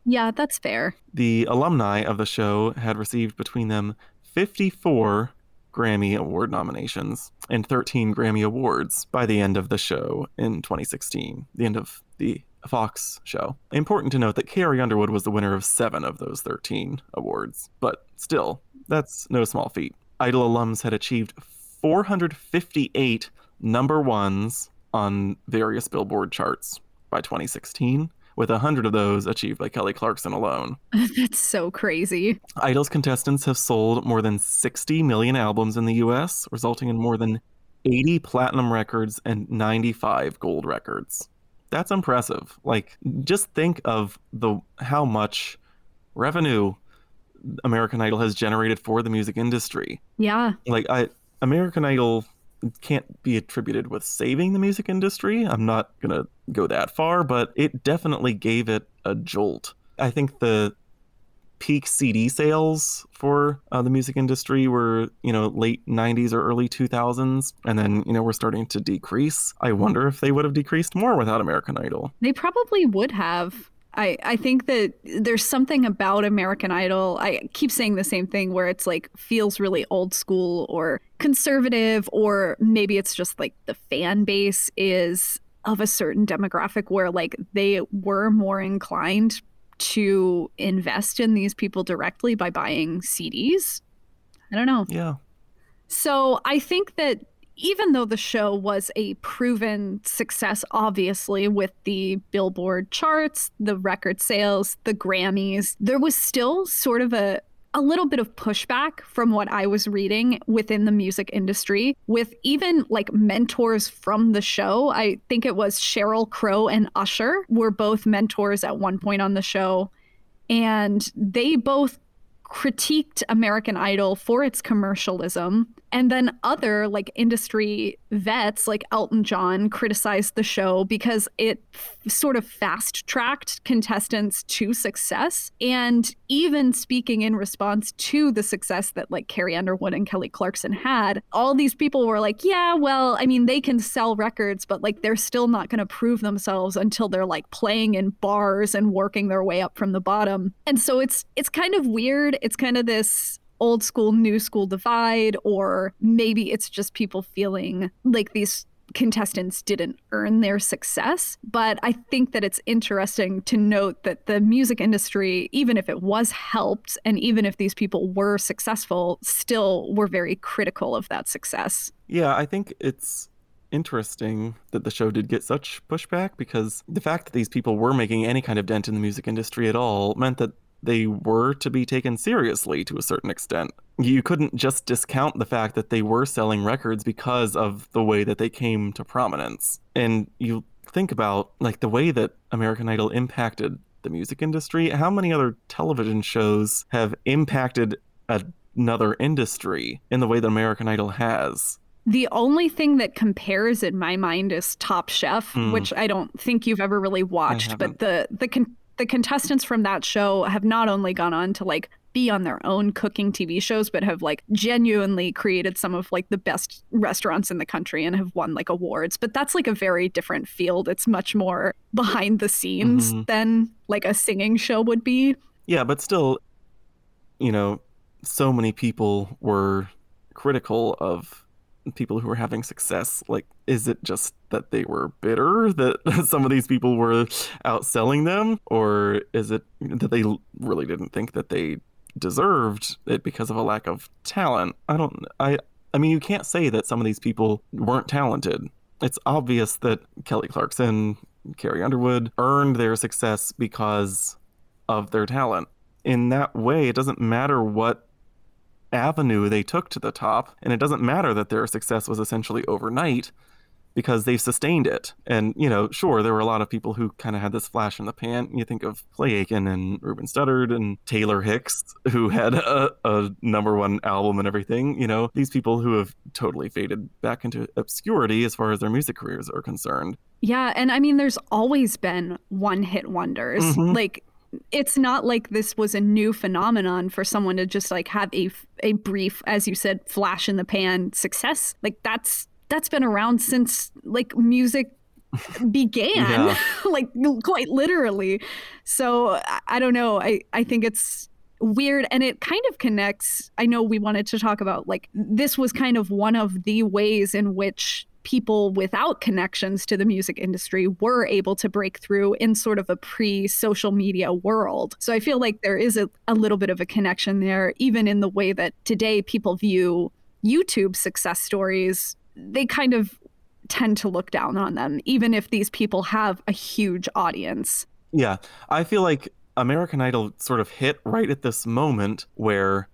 S3: Yeah, that's fair.
S2: The alumni of the show had received between them 54 Grammy Award nominations and 13 Grammy Awards by the end of the show in 2016, the end of the Fox show. Important to note that Carrie Underwood was the winner of seven of those 13 awards, but still, that's no small feat. Idol alums had achieved 458 number ones on various Billboard charts by 2016, with 100 of those achieved by Kelly Clarkson alone. <laughs>
S3: That's so crazy.
S2: Idol's contestants have sold more than 60 million albums in the US, resulting in more than 80 platinum records and 95 gold records. That's impressive. Like just think of the how much revenue American Idol has generated for the music industry.
S3: Yeah.
S2: Like I American Idol can't be attributed with saving the music industry. I'm not going to go that far, but it definitely gave it a jolt. I think the peak CD sales for uh, the music industry were, you know, late 90s or early 2000s, and then, you know, we're starting to decrease. I wonder if they would have decreased more without American Idol.
S3: They probably would have. I, I think that there's something about American Idol. I keep saying the same thing where it's like feels really old school or conservative, or maybe it's just like the fan base is of a certain demographic where like they were more inclined to invest in these people directly by buying CDs. I don't know.
S2: Yeah.
S3: So I think that even though the show was a proven success, obviously, with the Billboard charts, the record sales, the Grammys, there was still sort of a, a little bit of pushback from what I was reading within the music industry, with even like mentors from the show. I think it was Sheryl Crow and Usher were both mentors at one point on the show. And they both critiqued American Idol for its commercialism. And then other like industry vets like Elton John criticized the show because it sort of fast tracked contestants to success. And even speaking in response to the success that like Carrie Underwood and Kelly Clarkson had, all these people were like, yeah, well, I mean, they can sell records, but like they're still not going to prove themselves until they're like playing in bars and working their way up from the bottom. And so it's it's kind of weird. It's kind of this old school new school divide or maybe it's just people feeling like these contestants didn't earn their success but i think that it's interesting to note that the music industry even if it was helped and even if these people were successful still were very critical of that success.
S2: Yeah, I think it's interesting that the show did get such pushback because the fact that these people were making any kind of dent in the music industry at all meant that they were to be taken seriously to a certain extent. You couldn't just discount the fact that they were selling records because of the way that they came to prominence. And you think about like the way that American Idol impacted the music industry, how many other television shows have impacted another industry in the way that American Idol has?
S3: The only thing that compares in my mind is Top Chef,
S2: Hmm.
S3: which I don't think you've ever really watched. But the the con- the contestants from that show have not only gone on to like be on their own cooking TV shows, but have like genuinely created some of like the best restaurants in the country and have won like awards. But that's like a very different field. It's much more behind the scenes
S2: Mhm.
S3: than like a singing show would be.
S2: Yeah, but still, you know, so many people were critical of people who were having success. Like, is it just that they were bitter that <laughs> some of these people were outselling them? Or is it that they really didn't think that they deserved it because of a lack of talent? I don't, I, I mean, you can't say that some of these people weren't talented. It's obvious that Kelly Clarkson, Carrie Underwood earned their success because of their talent. In that way, it doesn't matter what avenue they took to the top, and it doesn't matter that their success was essentially overnight because they've sustained it. And, you know, sure, there were a lot of people who kind of had this flash in the pan. You think of Clay Aiken and Ruben Studdard and Taylor Hicks, who had a, a number one album and everything. You know, these people who have totally faded back into obscurity as far as their music careers are concerned.
S3: Yeah, and I mean, there's always been one hit wonders.
S2: Mhm.
S3: Like, it's not like this was a new phenomenon for someone to just like have a a brief, as you said, flash in the pan success. Like that's that's been around since like music <laughs> began,
S2: Yeah. <laughs>
S3: like quite literally. So I, I don't know. I I think it's weird and it kind of connects i know we wanted to talk about like this was kind of one of the ways in which people without connections to the music industry were able to break through in sort of a pre social media world. So I feel like there is a, a little bit of a connection there, even in the way that today people view YouTube success stories. They kind of tend to look down on them, even if these people have a huge audience.
S2: Yeah. I feel like American Idol sort of hit right at this moment where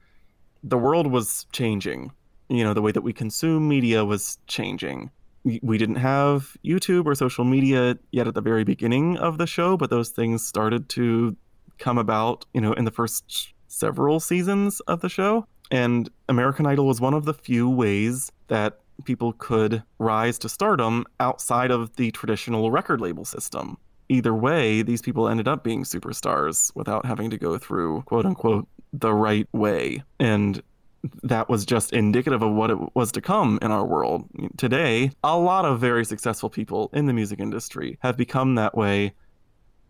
S2: the world was changing. You know, the way that we consume media was changing. We didn't have YouTube or social media yet at the very beginning of the show, but those things started to come about, you know, in the first several seasons of the show. And American Idol was one of the few ways that people could rise to stardom outside of the traditional record label system. Either way, these people ended up being superstars without having to go through, quote unquote, the right way. And that was just indicative of what it was to come in our world. Today, a lot of very successful people in the music industry have become that way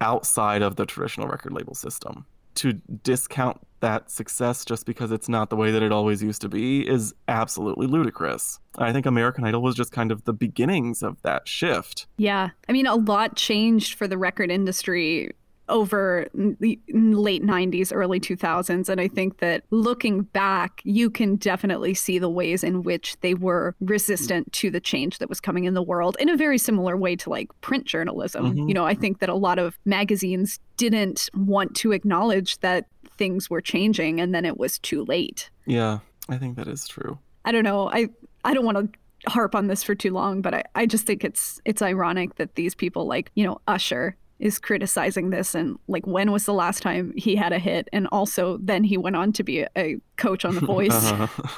S2: outside of the traditional record label system to discount that success just because it's not the way that it always used to be is absolutely ludicrous. I think American Idol was just kind of the beginnings of that shift.
S3: Yeah. I mean, a lot changed for the record industry over the late 90s, early 2000s. And I think that looking back, you can definitely see the ways in which they were resistant to the change that was coming in the world in a very similar way to like print journalism. Mm-hmm. You know, I think that a lot of magazines didn't want to acknowledge that things were changing and then it was too late.
S2: Yeah, I think that is true.
S3: I don't know. I I don't want to harp on this for too long, but I, I just think it's it's ironic that these people like, you know, Usher is criticizing this and like when was the last time he had a hit and also then he went on to be a coach on the <laughs> voice uh-huh.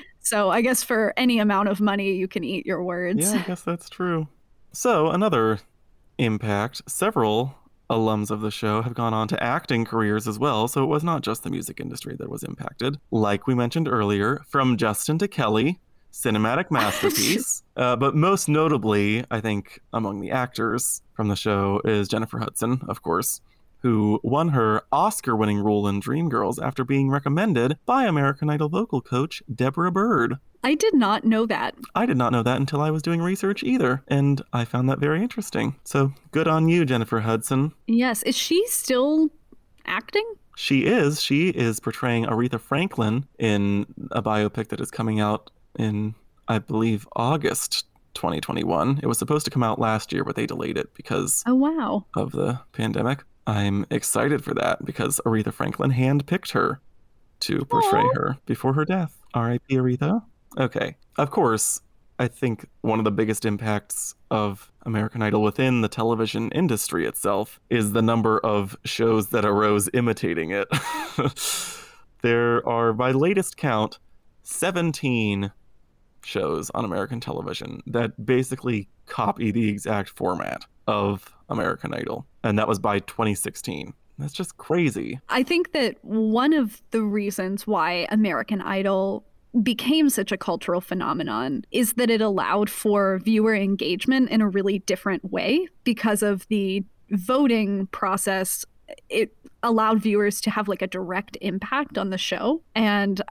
S3: <laughs> so i guess for any amount of money you can eat your words
S2: yeah i guess that's true so another impact several alums of the show have gone on to acting careers as well, so it was not just the music industry that was impacted. Like we mentioned earlier, from Justin to Kelly, cinematic masterpiece. <laughs> uh, but most notably, I think, among the actors from the show is Jennifer Hudson, of course, who won her Oscar winning role in Dreamgirls after being recommended by American Idol vocal coach Deborah Byrd.
S3: I did not know that.
S2: I did not know that until I was doing research either, and I found that very interesting. So good on you, Jennifer Hudson.
S3: Yes. Is she still acting?
S2: She is. She is portraying Aretha Franklin in a biopic that is coming out in, I believe, August 2021. It was supposed to come out last year, but they delayed it because
S3: oh wow
S2: of the pandemic. I'm excited for that because Aretha Franklin handpicked her to portray Aww. her before her death. R.I.P. Aretha. Okay, of course. I think one of the biggest impacts of American Idol within the television industry itself is the number of shows that arose imitating it. <laughs> there are, by latest count, 17 shows on American television that basically copy the exact format of American Idol. And that was by 2016. That's just crazy.
S3: I think that one of the reasons why American Idol became such a cultural phenomenon is that it allowed for viewer engagement in a really different way because of the voting process. It allowed viewers to have like a direct impact on the show. And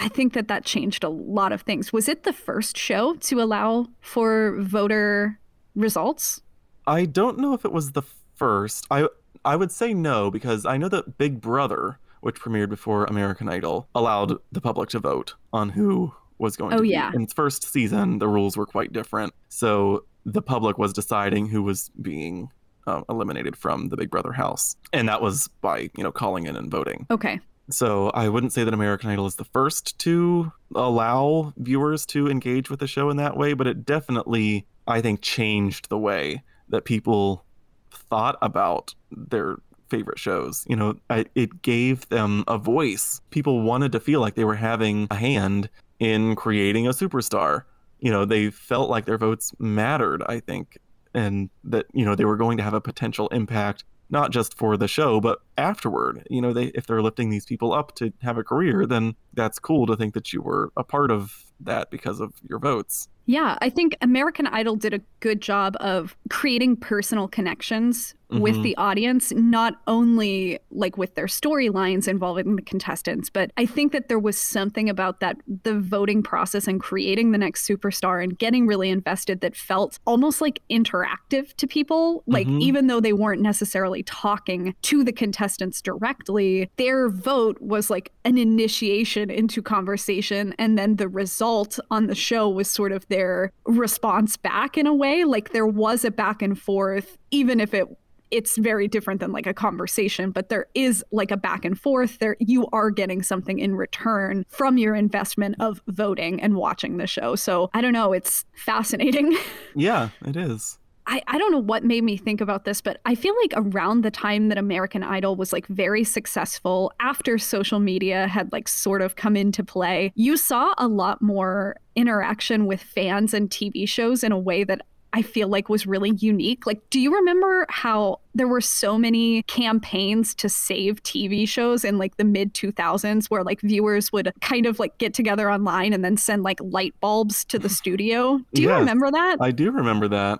S3: I think that that changed a lot of things. Was it the first show to allow for voter results?
S2: I don't know if it was the first. I I would say no because I know that Big Brother, which premiered before American Idol, allowed the public to vote on who was going
S3: oh,
S2: to
S3: yeah.
S2: Be. In its first season, the rules were quite different. So the public was deciding who was being uh, eliminated from the Big Brother house. And that was by, you know, calling in and voting.
S3: Okay.
S2: So I wouldn't say that American Idol is the first to allow viewers to engage with the show in that way, but it definitely, I think, changed the way that people thought about their favorite shows. You know, I, it gave them a voice. People wanted to feel like they were having a hand in creating a superstar. You know, they felt like their votes mattered, I think, and that, you know, they were going to have a potential impact not just for the show but afterward. You know they if they're lifting these people up to have a career then that's cool to think that you were a part of that because of your votes
S3: yeah i think american idol did a good job of creating personal connections mm-hmm. with the audience, not only like with their storylines involving the contestants, but I think that there was something about that the voting process and creating the next superstar and getting really invested that felt almost like interactive to people. Like mm-hmm. even though they weren't necessarily talking to the contestants directly, their vote was like an initiation into conversation and then the result on the show was sort of their their response back in a way. Like there was a back and forth, even if it it's very different than like a conversation but there is like a back and forth. There you are getting something in return from your investment of voting and watching the show. So i don't know it's fascinating. <laughs>
S2: Yeah it is
S3: I, I don't know what made me think about this, but I feel like around the time that American Idol was like very successful, after social media had like sort of come into play, you saw a lot more interaction with fans and TV shows in a way that I feel like was really unique. Like, do you remember how there were so many campaigns to save TV shows in like the mid 2000s where like viewers would kind of like get together online and then send like light bulbs to the <laughs> studio? Do you
S2: Yes.
S3: remember that?
S2: I do remember that.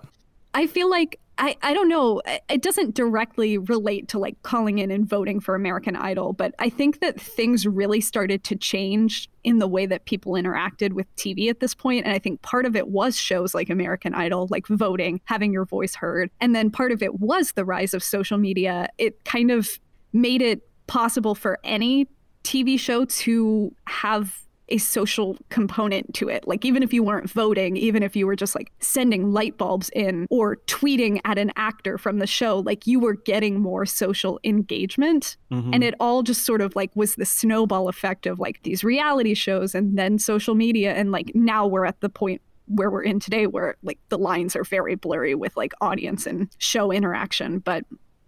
S3: I feel like I, I don't know. It doesn't directly relate to like calling in and voting for American Idol, but I think that things really started to change in the way that people interacted with TV at this point. And I think part of it was shows like American Idol, like voting, having your voice heard. And then part of it was the rise of social media. It kind of made it possible for any TV show to have a social component to it. Like, even if you weren't voting, even if you were just like sending light bulbs in or tweeting at an actor from the show, like you were getting more social engagement.
S2: Mhm.
S3: And it all just sort of like was the snowball effect of like these reality shows and then social media. And like now we're at the point where we're in today where like the lines are very blurry with like audience and show interaction. But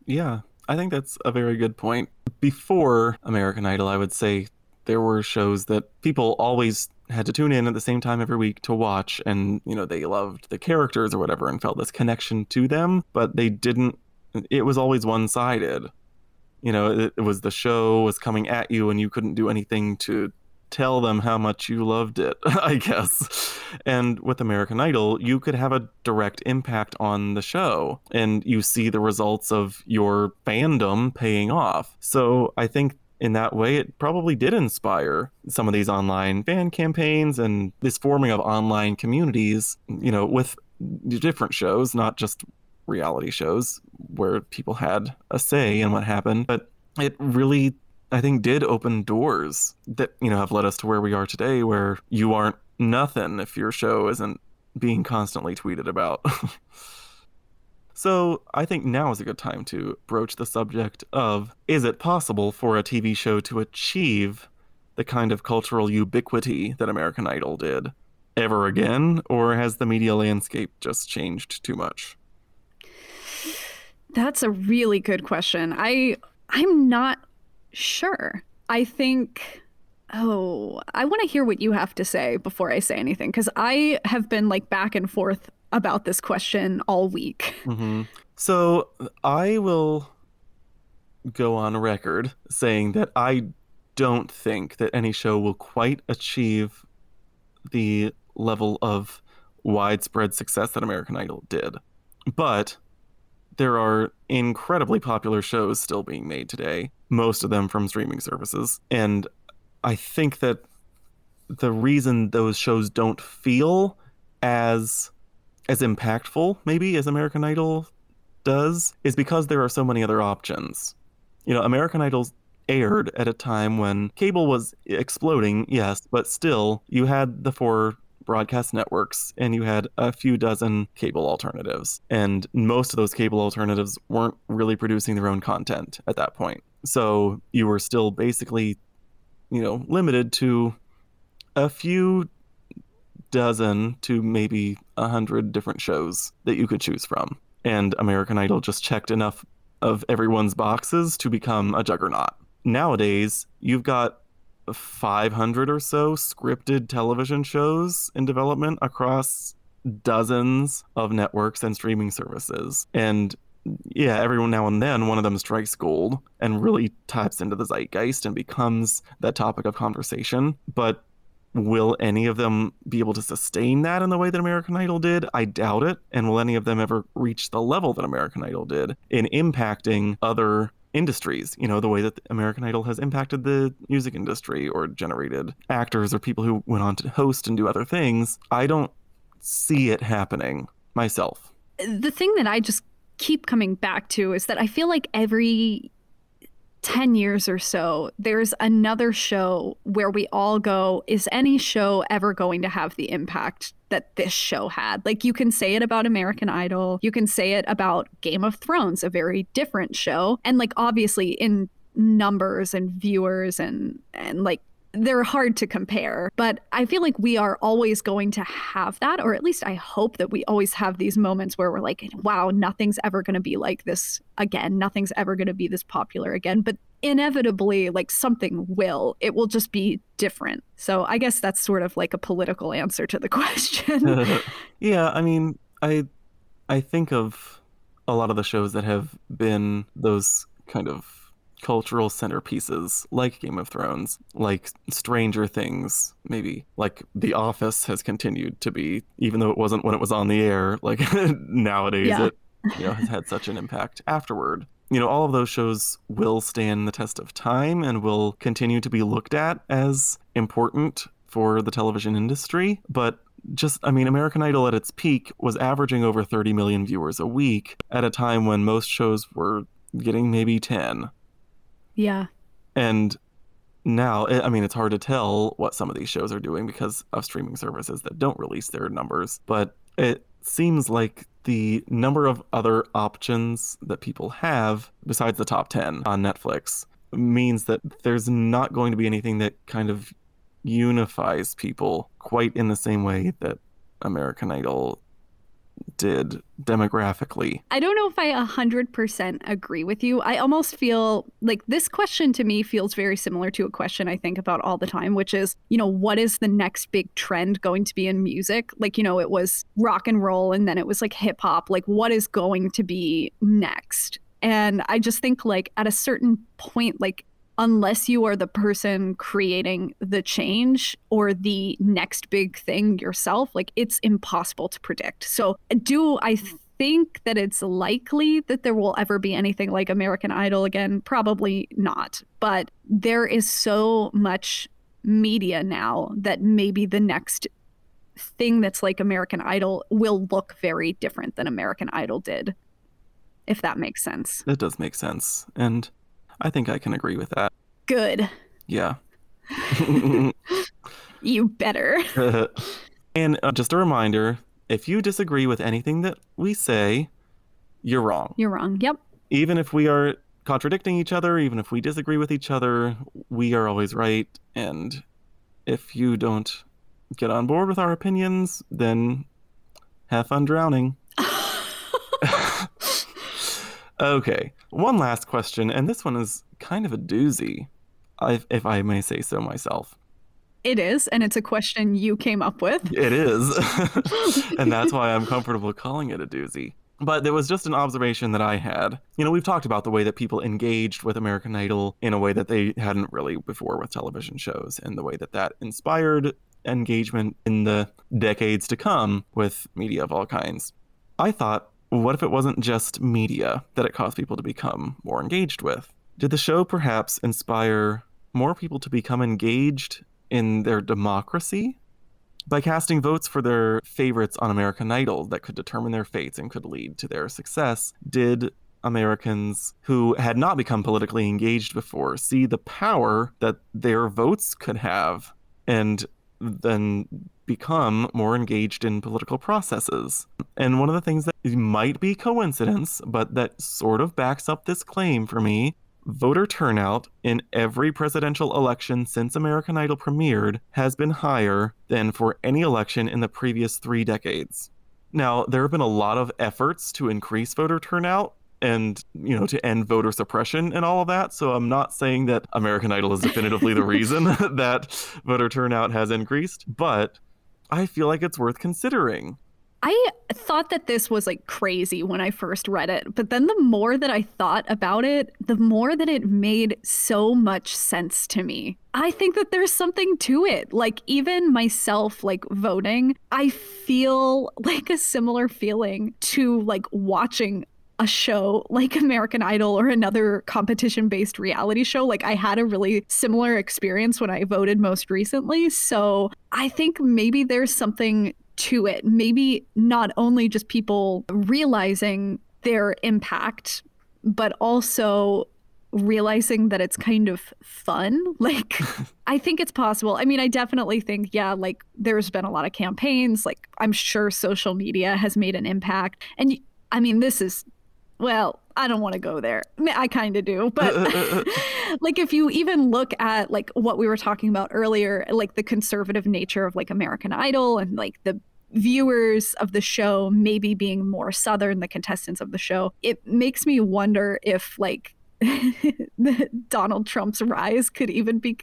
S2: Yeah, I think that's a very good point. Before American Idol, I would say there were shows that people always had to tune in at the same time every week to watch and you know they loved the characters or whatever and felt this connection to them but they didn't it was always one-sided. You know it, it was the show was coming at you and you couldn't do anything to tell them how much you loved it <laughs> i guess. And with american idol you could have a direct impact on the show and you see the results of your fandom paying off. So i think in that way, it probably did inspire some of these online fan campaigns and this forming of online communities, you know, with different shows, not just reality shows where people had a say in what happened. But it really, I think, did open doors that, you know, have led us to where we are today, where you aren't nothing if your show isn't being constantly tweeted about. <laughs> So I think now is a good time to broach the subject of is it possible for a TV show to achieve the kind of cultural ubiquity that American Idol did ever again, or has the media landscape just changed too much?
S3: That's a really good question. I I'm not sure. I think oh, I want to hear what you have to say before I say anything cuz I have been like back and forth about this question all week.
S2: hmm So I will go on record saying that I don't think that any show will quite achieve the level of widespread success that American Idol did. But there are incredibly popular shows still being made today, most of them from streaming services. And I think that the reason those shows don't feel as as impactful maybe as American Idol does is because there are so many other options. You know, American Idol aired at a time when cable was exploding, yes, but still you had the four broadcast networks and you had a few dozen cable alternatives. And most of those cable alternatives weren't really producing their own content at that point. So you were still basically, you know, limited to a few dozen to maybe a hundred different shows that you could choose from. And American Idol just checked enough of everyone's boxes to become a juggernaut. Nowadays, you've got 500 or so scripted television shows in development across dozens of networks and streaming services. And yeah, every now and then one of them strikes gold and really taps into the zeitgeist and becomes that topic of conversation. But will any of them be able to sustain that in the way that American Idol did? I doubt it. And will any of them ever reach the level that American Idol did in impacting other industries? You know, the way that American Idol has impacted the music industry or generated actors or people who went on to host and do other things. I don't see it happening myself.
S3: The thing that I just keep coming back to is that I feel like every 10 years or so, there's another show where we all go, is any show ever going to have the impact that this show had? Like, you can say it about American Idol, you can say it about Game of Thrones, a very different show. And, like, obviously, in numbers and viewers and and like they're hard to compare, but I feel like we are always going to have that, or at least I hope that we always have these moments where we're like, wow, nothing's ever going to be like this again. Nothing's ever going to be this popular again. But inevitably, like something will. It will just be different. So I guess that's sort of like a political answer to the <laughs> question. <laughs>
S2: yeah, I mean, I I think of a lot of the shows that have been those kind of cultural centerpieces like Game of Thrones, like Stranger Things, maybe. Like The Office has continued to be, even though it wasn't when it was on the air, like <laughs> nowadays yeah. it you know, has had such an impact afterward. You know, all of those shows will stand the test of time and will continue to be looked at as important for the television industry. But just, I mean, American Idol at its peak was averaging over 30 million viewers a week at a time when most shows were getting maybe 10.
S3: Yeah.
S2: And now, eh, I mean, it's hard to tell what some of these shows are doing because of streaming services that don't release their numbers, but it seems like the number of other options that people have besides the top 10 on Netflix means that there's not going to be anything that kind of unifies people quite in the same way that American Idol did demographically.
S3: I don't know if I 100% agree with you. I almost feel like this question to me feels very similar to a question I think about all the time, which is, you know, what is the next big trend going to be in music? Like, you know, it was rock and roll and then it was like hip hop. Like, what is going to be next? And I just think, like, at a certain point, like, unless you are the person creating the change or the next big thing yourself, like it's impossible to predict. So, do I mm-hmm. think that it's likely that there will ever be anything like American Idol again? Probably not. But there is so much media now that maybe the next thing that's like American Idol will look very different than American Idol did, if that makes sense.
S2: It does make sense. And I think I can agree with that.
S3: Good.
S2: Yeah. <laughs>
S3: you better. <laughs>
S2: and uh, just a reminder if you disagree with anything that we say, you're wrong.
S3: You're wrong. Yep.
S2: Even if we are contradicting each other, even if we disagree with each other, we are always right. And if you don't get on board with our opinions, then have fun drowning. <laughs> okay, one last question, and this one is kind of a doozy, if if I may say so myself.
S3: It is, and it's a question you came up with.
S2: It is. <laughs> and that's why I'm <laughs> comfortable calling it a doozy. But there was just an observation that I had. You know, we've talked about the way that people engaged with American Idol in a way that they hadn't really before with television shows, and the way that that inspired engagement in the decades to come with media of all kinds. I thought, what if it wasn't just media that it caused people to become more engaged with? Did the show perhaps inspire more people to become engaged in their democracy by casting votes for their favorites on American Idol that could determine their fates and could lead to their success, did Americans who had not become politically engaged before see the power that their votes could have and then become more engaged in political processes. And one of the things that might be coincidence, but that sort of backs up this claim for me, voter turnout in every presidential election since American Idol premiered has been higher than for any election in the previous three decades. Now, there have been a lot of efforts to increase voter turnout and, you know, to end voter suppression and all of that. So I'm not saying that American Idol is definitively the reason <laughs> that voter turnout has increased, but I feel like it's worth considering.
S3: I thought that this was like crazy when I first read it, but then the more that I thought about it, the more that it made so much sense to me. I think that there's something to it. Like, even myself, like voting, I feel <laughs> like a similar feeling to like watching a show like American Idol or another competition based reality show. Like, I had a really similar experience when I voted most recently. So, I think maybe there's something to it. Maybe not only just people realizing their impact, but also realizing that it's kind of fun. <laughs> Like, <laughs> I think it's possible. I mean, I definitely think, yeah, like there's been a lot of campaigns. Like, I'm sure social media has made an impact. And I mean, this is, well, I don't want to go there. I kind of do. But <laughs> like, if you even look at like what we were talking about earlier, like the conservative nature of like American Idol and like the viewers of the show maybe being more southern the contestants of the show it makes me wonder if like <laughs> Donald Trump's rise could even be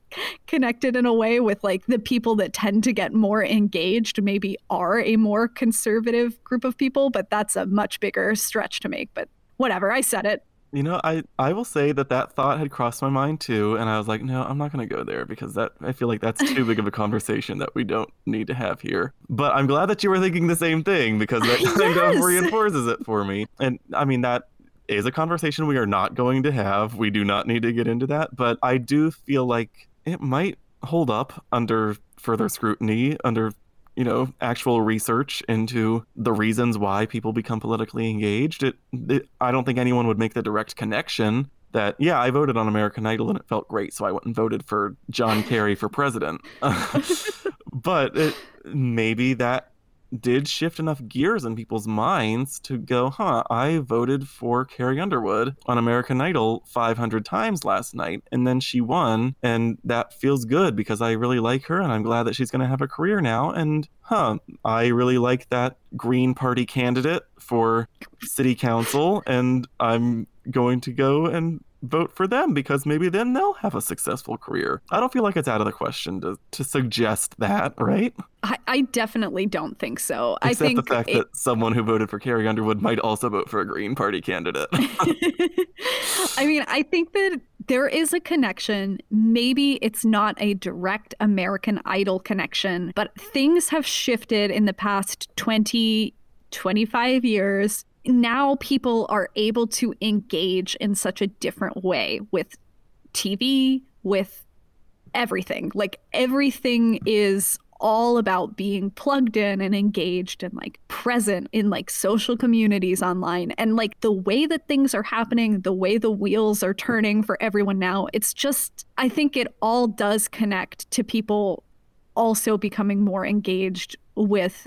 S3: connected in a way with like the people that tend to get more engaged maybe are a more conservative group of people, but that's a much bigger stretch to make. But whatever, I said it.
S2: You know, I I will say that that thought had crossed my mind too, and I was like, no, I'm not going to go there because that I feel like that's too big of a <laughs> conversation that we don't need to have here. But I'm glad that you were thinking the same thing because that <laughs> kind of reinforces it for me. And I mean that is a conversation we are not going to have. We do not need to get into that, but I do feel like it might hold up under further scrutiny, under you know actual research into the reasons why people become politically engaged. It, it I don't think anyone would make the direct connection that yeah i voted on american idol and it felt great so i went and voted for john kerry for president <laughs> <laughs> but it, maybe that did shift enough gears in people's minds to go, huh, I voted for Carrie Underwood on American Idol 500 times last night, and then she won, and that feels good because I really like her, and I'm glad that she's going to have a career now. And huh, I really like that Green Party candidate for city council, and I'm going to go and vote for them because maybe then they'll have a successful career. I don't feel like it's out of the question to, to suggest that, right?
S3: I, I definitely don't think so.
S2: Except
S3: I think
S2: the fact it... that someone who voted for Carrie Underwood might also vote for a Green Party candidate. <laughs>
S3: I mean, I think that there is a connection. Maybe it's not a direct American Idol connection, but things have shifted in the past 20, 25 years now people are able to engage in such a different way with TV, with everything. Like everything is all about being plugged in and engaged and like present in like social communities online and like the way that things are happening the way the wheels are turning for everyone now it's just i think it all does connect to people also becoming more engaged with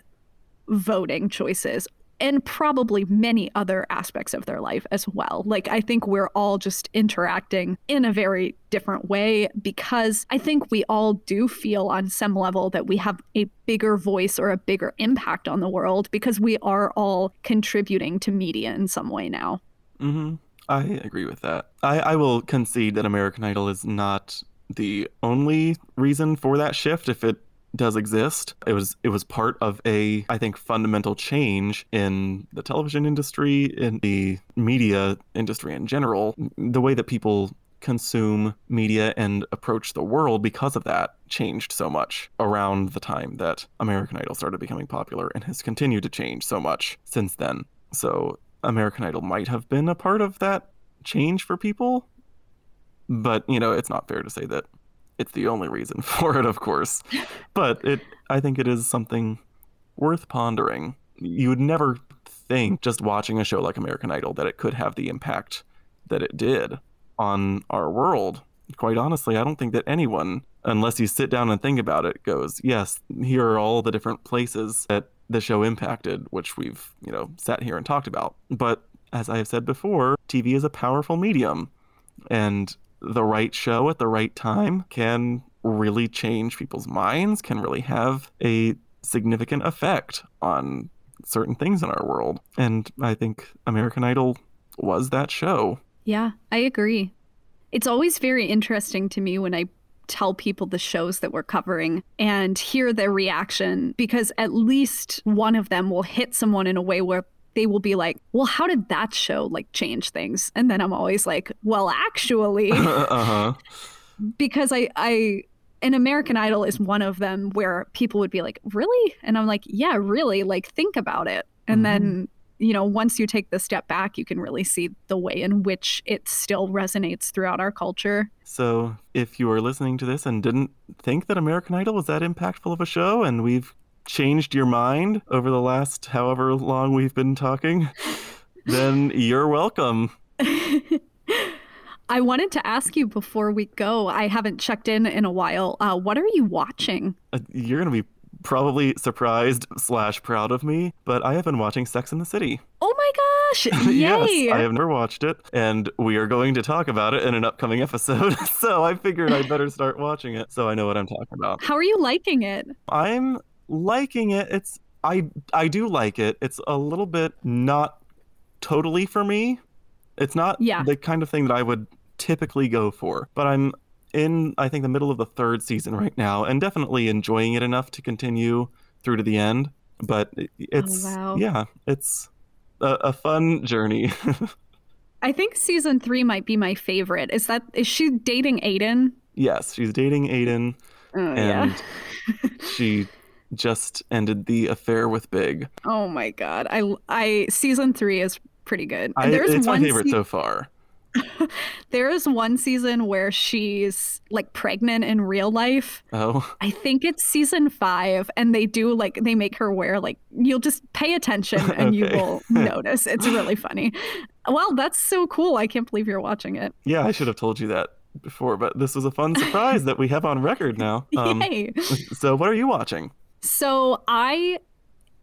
S3: voting choices and probably many other aspects of their life as well. Like, I think we're all just interacting in a very different way because I think we all do feel on some level that we have a bigger voice or a bigger impact on the world because we are all contributing to media in some way now.
S2: Mm-hmm. I agree with that. I, I will concede that American Idol is not the only reason for that shift. If it does exist. It was it was part of a I think fundamental change in the television industry, in the media industry in general, the way that people consume media and approach the world because of that changed so much around the time that American Idol started becoming popular and has continued to change so much since then. So American Idol might have been a part of that change for people, but you know, it's not fair to say that it's the only reason <laughs> for it, of course. But it, I think it is something worth pondering. You would never think, just watching a show like American Idol, that it could have the impact that it did on our world. Quite honestly, I don't think that anyone, unless you sit down and think about it, goes, yes, here are all the different places that the show impacted, which we've, you know, sat here and talked about. But as I have said before, TV is a powerful medium. And the right show at the right time can really change people's minds, can really have a significant effect on certain things in our world. And I think American Idol was that show.
S3: Yeah, I agree. It's always very interesting to me when I tell people the shows that we're covering and hear their reaction because at least one of them will hit someone in a way where they will be like, well, how did that show like change things? And then I'm always like, well, actually, <laughs> uh-huh. because I, I, an American Idol is one of them where people would be like, really? And I'm like, yeah, really. Like, think about it. And mm-hmm. then, you know, once you take the step back, you can really see the way in which it still resonates throughout our culture.
S2: So, if you are listening to this and didn't think that American Idol was that impactful of a show, and we've changed your mind over the last however long we've been talking, then you're welcome. <laughs>
S3: I wanted to ask you before we go. I haven't checked in in a while. Uh, what are you watching?
S2: Uh, you're gonna be probably surprised slash proud of me, but I have been watching Sex in the City.
S3: Oh my gosh! <laughs> Yay!
S2: yes, I have never watched it, and we are going to talk about it in an upcoming episode. <laughs> so I figured I'd better start watching it so I know what I'm talking about.
S3: How are you liking it?
S2: I'm liking it. It's I I do like it. It's a little bit not totally for me. It's not
S3: Yeah.
S2: the kind of thing that I would typically go for, but I'm in I think the middle of the third season right now and definitely enjoying it enough to continue through to the end. But it- oh, it's
S3: wow.
S2: yeah, it's a, a fun journey. <laughs>
S3: I think season three might be my favorite. Is that is she dating Aidan?
S2: yes, she's dating Aidan
S3: Oh
S2: and
S3: yeah. <laughs>
S2: she just ended the affair with Big.
S3: Oh my god. I I season three is pretty good.
S2: I,
S3: There's
S2: it's my
S3: one
S2: favorite
S3: se-
S2: so far. <laughs>
S3: There is one season where she's like pregnant in real life.
S2: Oh,
S3: I think it's season five, and they do like they make her wear like you'll just pay attention and you <laughs> will <laughs> notice. It's really funny. Well, that's so cool. I can't believe you're watching it.
S2: Yeah, I should have told you that before, but this was a fun surprise that we have on record now. Um,
S3: Yay!
S2: so, what are you watching?
S3: So I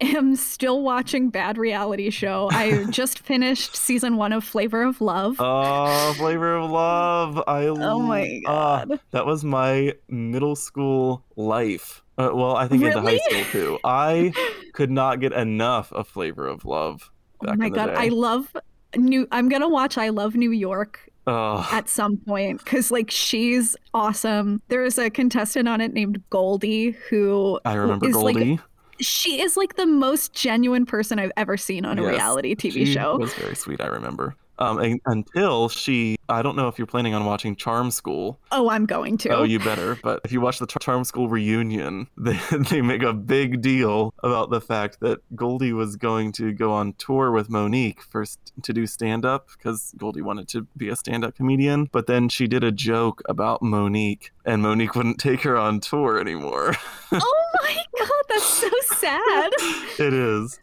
S3: am still watching Bad Reality Show. I <laughs> just finished season one of Flavor of Love.
S2: Oh, Flavor of Love. I love
S3: Oh my
S2: ah,
S3: God.
S2: that was my middle school life. Uh, well, I think into high school too. I <laughs> could not get enough of Flavor of Love.
S3: oh my god. I love new. I'm gonna watch I Love New York At some point because like she's awesome. There is a contestant on it named Goldie who
S2: I remember
S3: is, like,
S2: Goldie.
S3: she is like the most genuine person I've ever seen on a
S2: Yes,
S3: reality TV
S2: she
S3: show.
S2: was very sweet. I remember. Um, and, until she, I don't know if you're planning on watching Charm School.
S3: Oh, I'm going to.
S2: Oh, you better. But if you watch the Charm School reunion, <laughs> they, they make a big deal about the fact that Goldie was going to go on tour with Mo'Nique first to do stand up because Goldie wanted to be a stand up comedian. But then she did a joke about Mo'Nique, and Mo'Nique wouldn't take her on tour anymore. <laughs>
S3: oh my god, that's so sad.
S2: it is.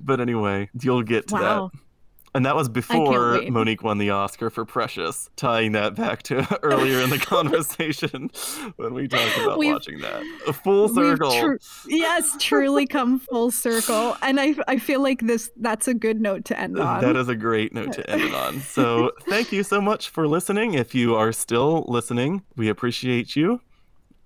S2: But anyway, you'll get to
S3: Wow.
S2: that. And that was before. Mo'Nique won the Oscar for Precious, tying that back to <laughs> earlier in the <laughs> conversation when we talked about
S3: We've-
S2: watching that. A full circle.
S3: tru- yes, truly come full circle, and I I feel like this that's a good note to end uh, on.
S2: That is a great note to end it on. So, <laughs> thank you so much for listening. If you are still listening, we appreciate you.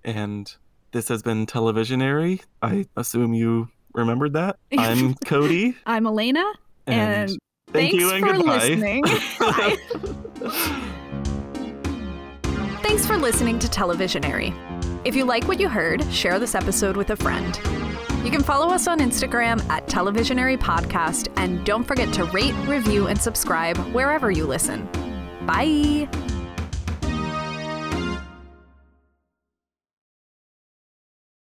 S2: And this has been Televisionary. I assume you remembered that. I'm Cody.
S3: I'm Elena, and,
S2: thank
S3: thanks
S2: you and
S3: for
S2: goodbye.
S3: listening. <laughs> Bye.
S1: Thanks for listening to Televisionary. If you like what you heard, share this episode with a friend. You can follow us on Instagram at Televisionary Podcast, and don't forget to rate, review, and subscribe wherever you listen. Bye!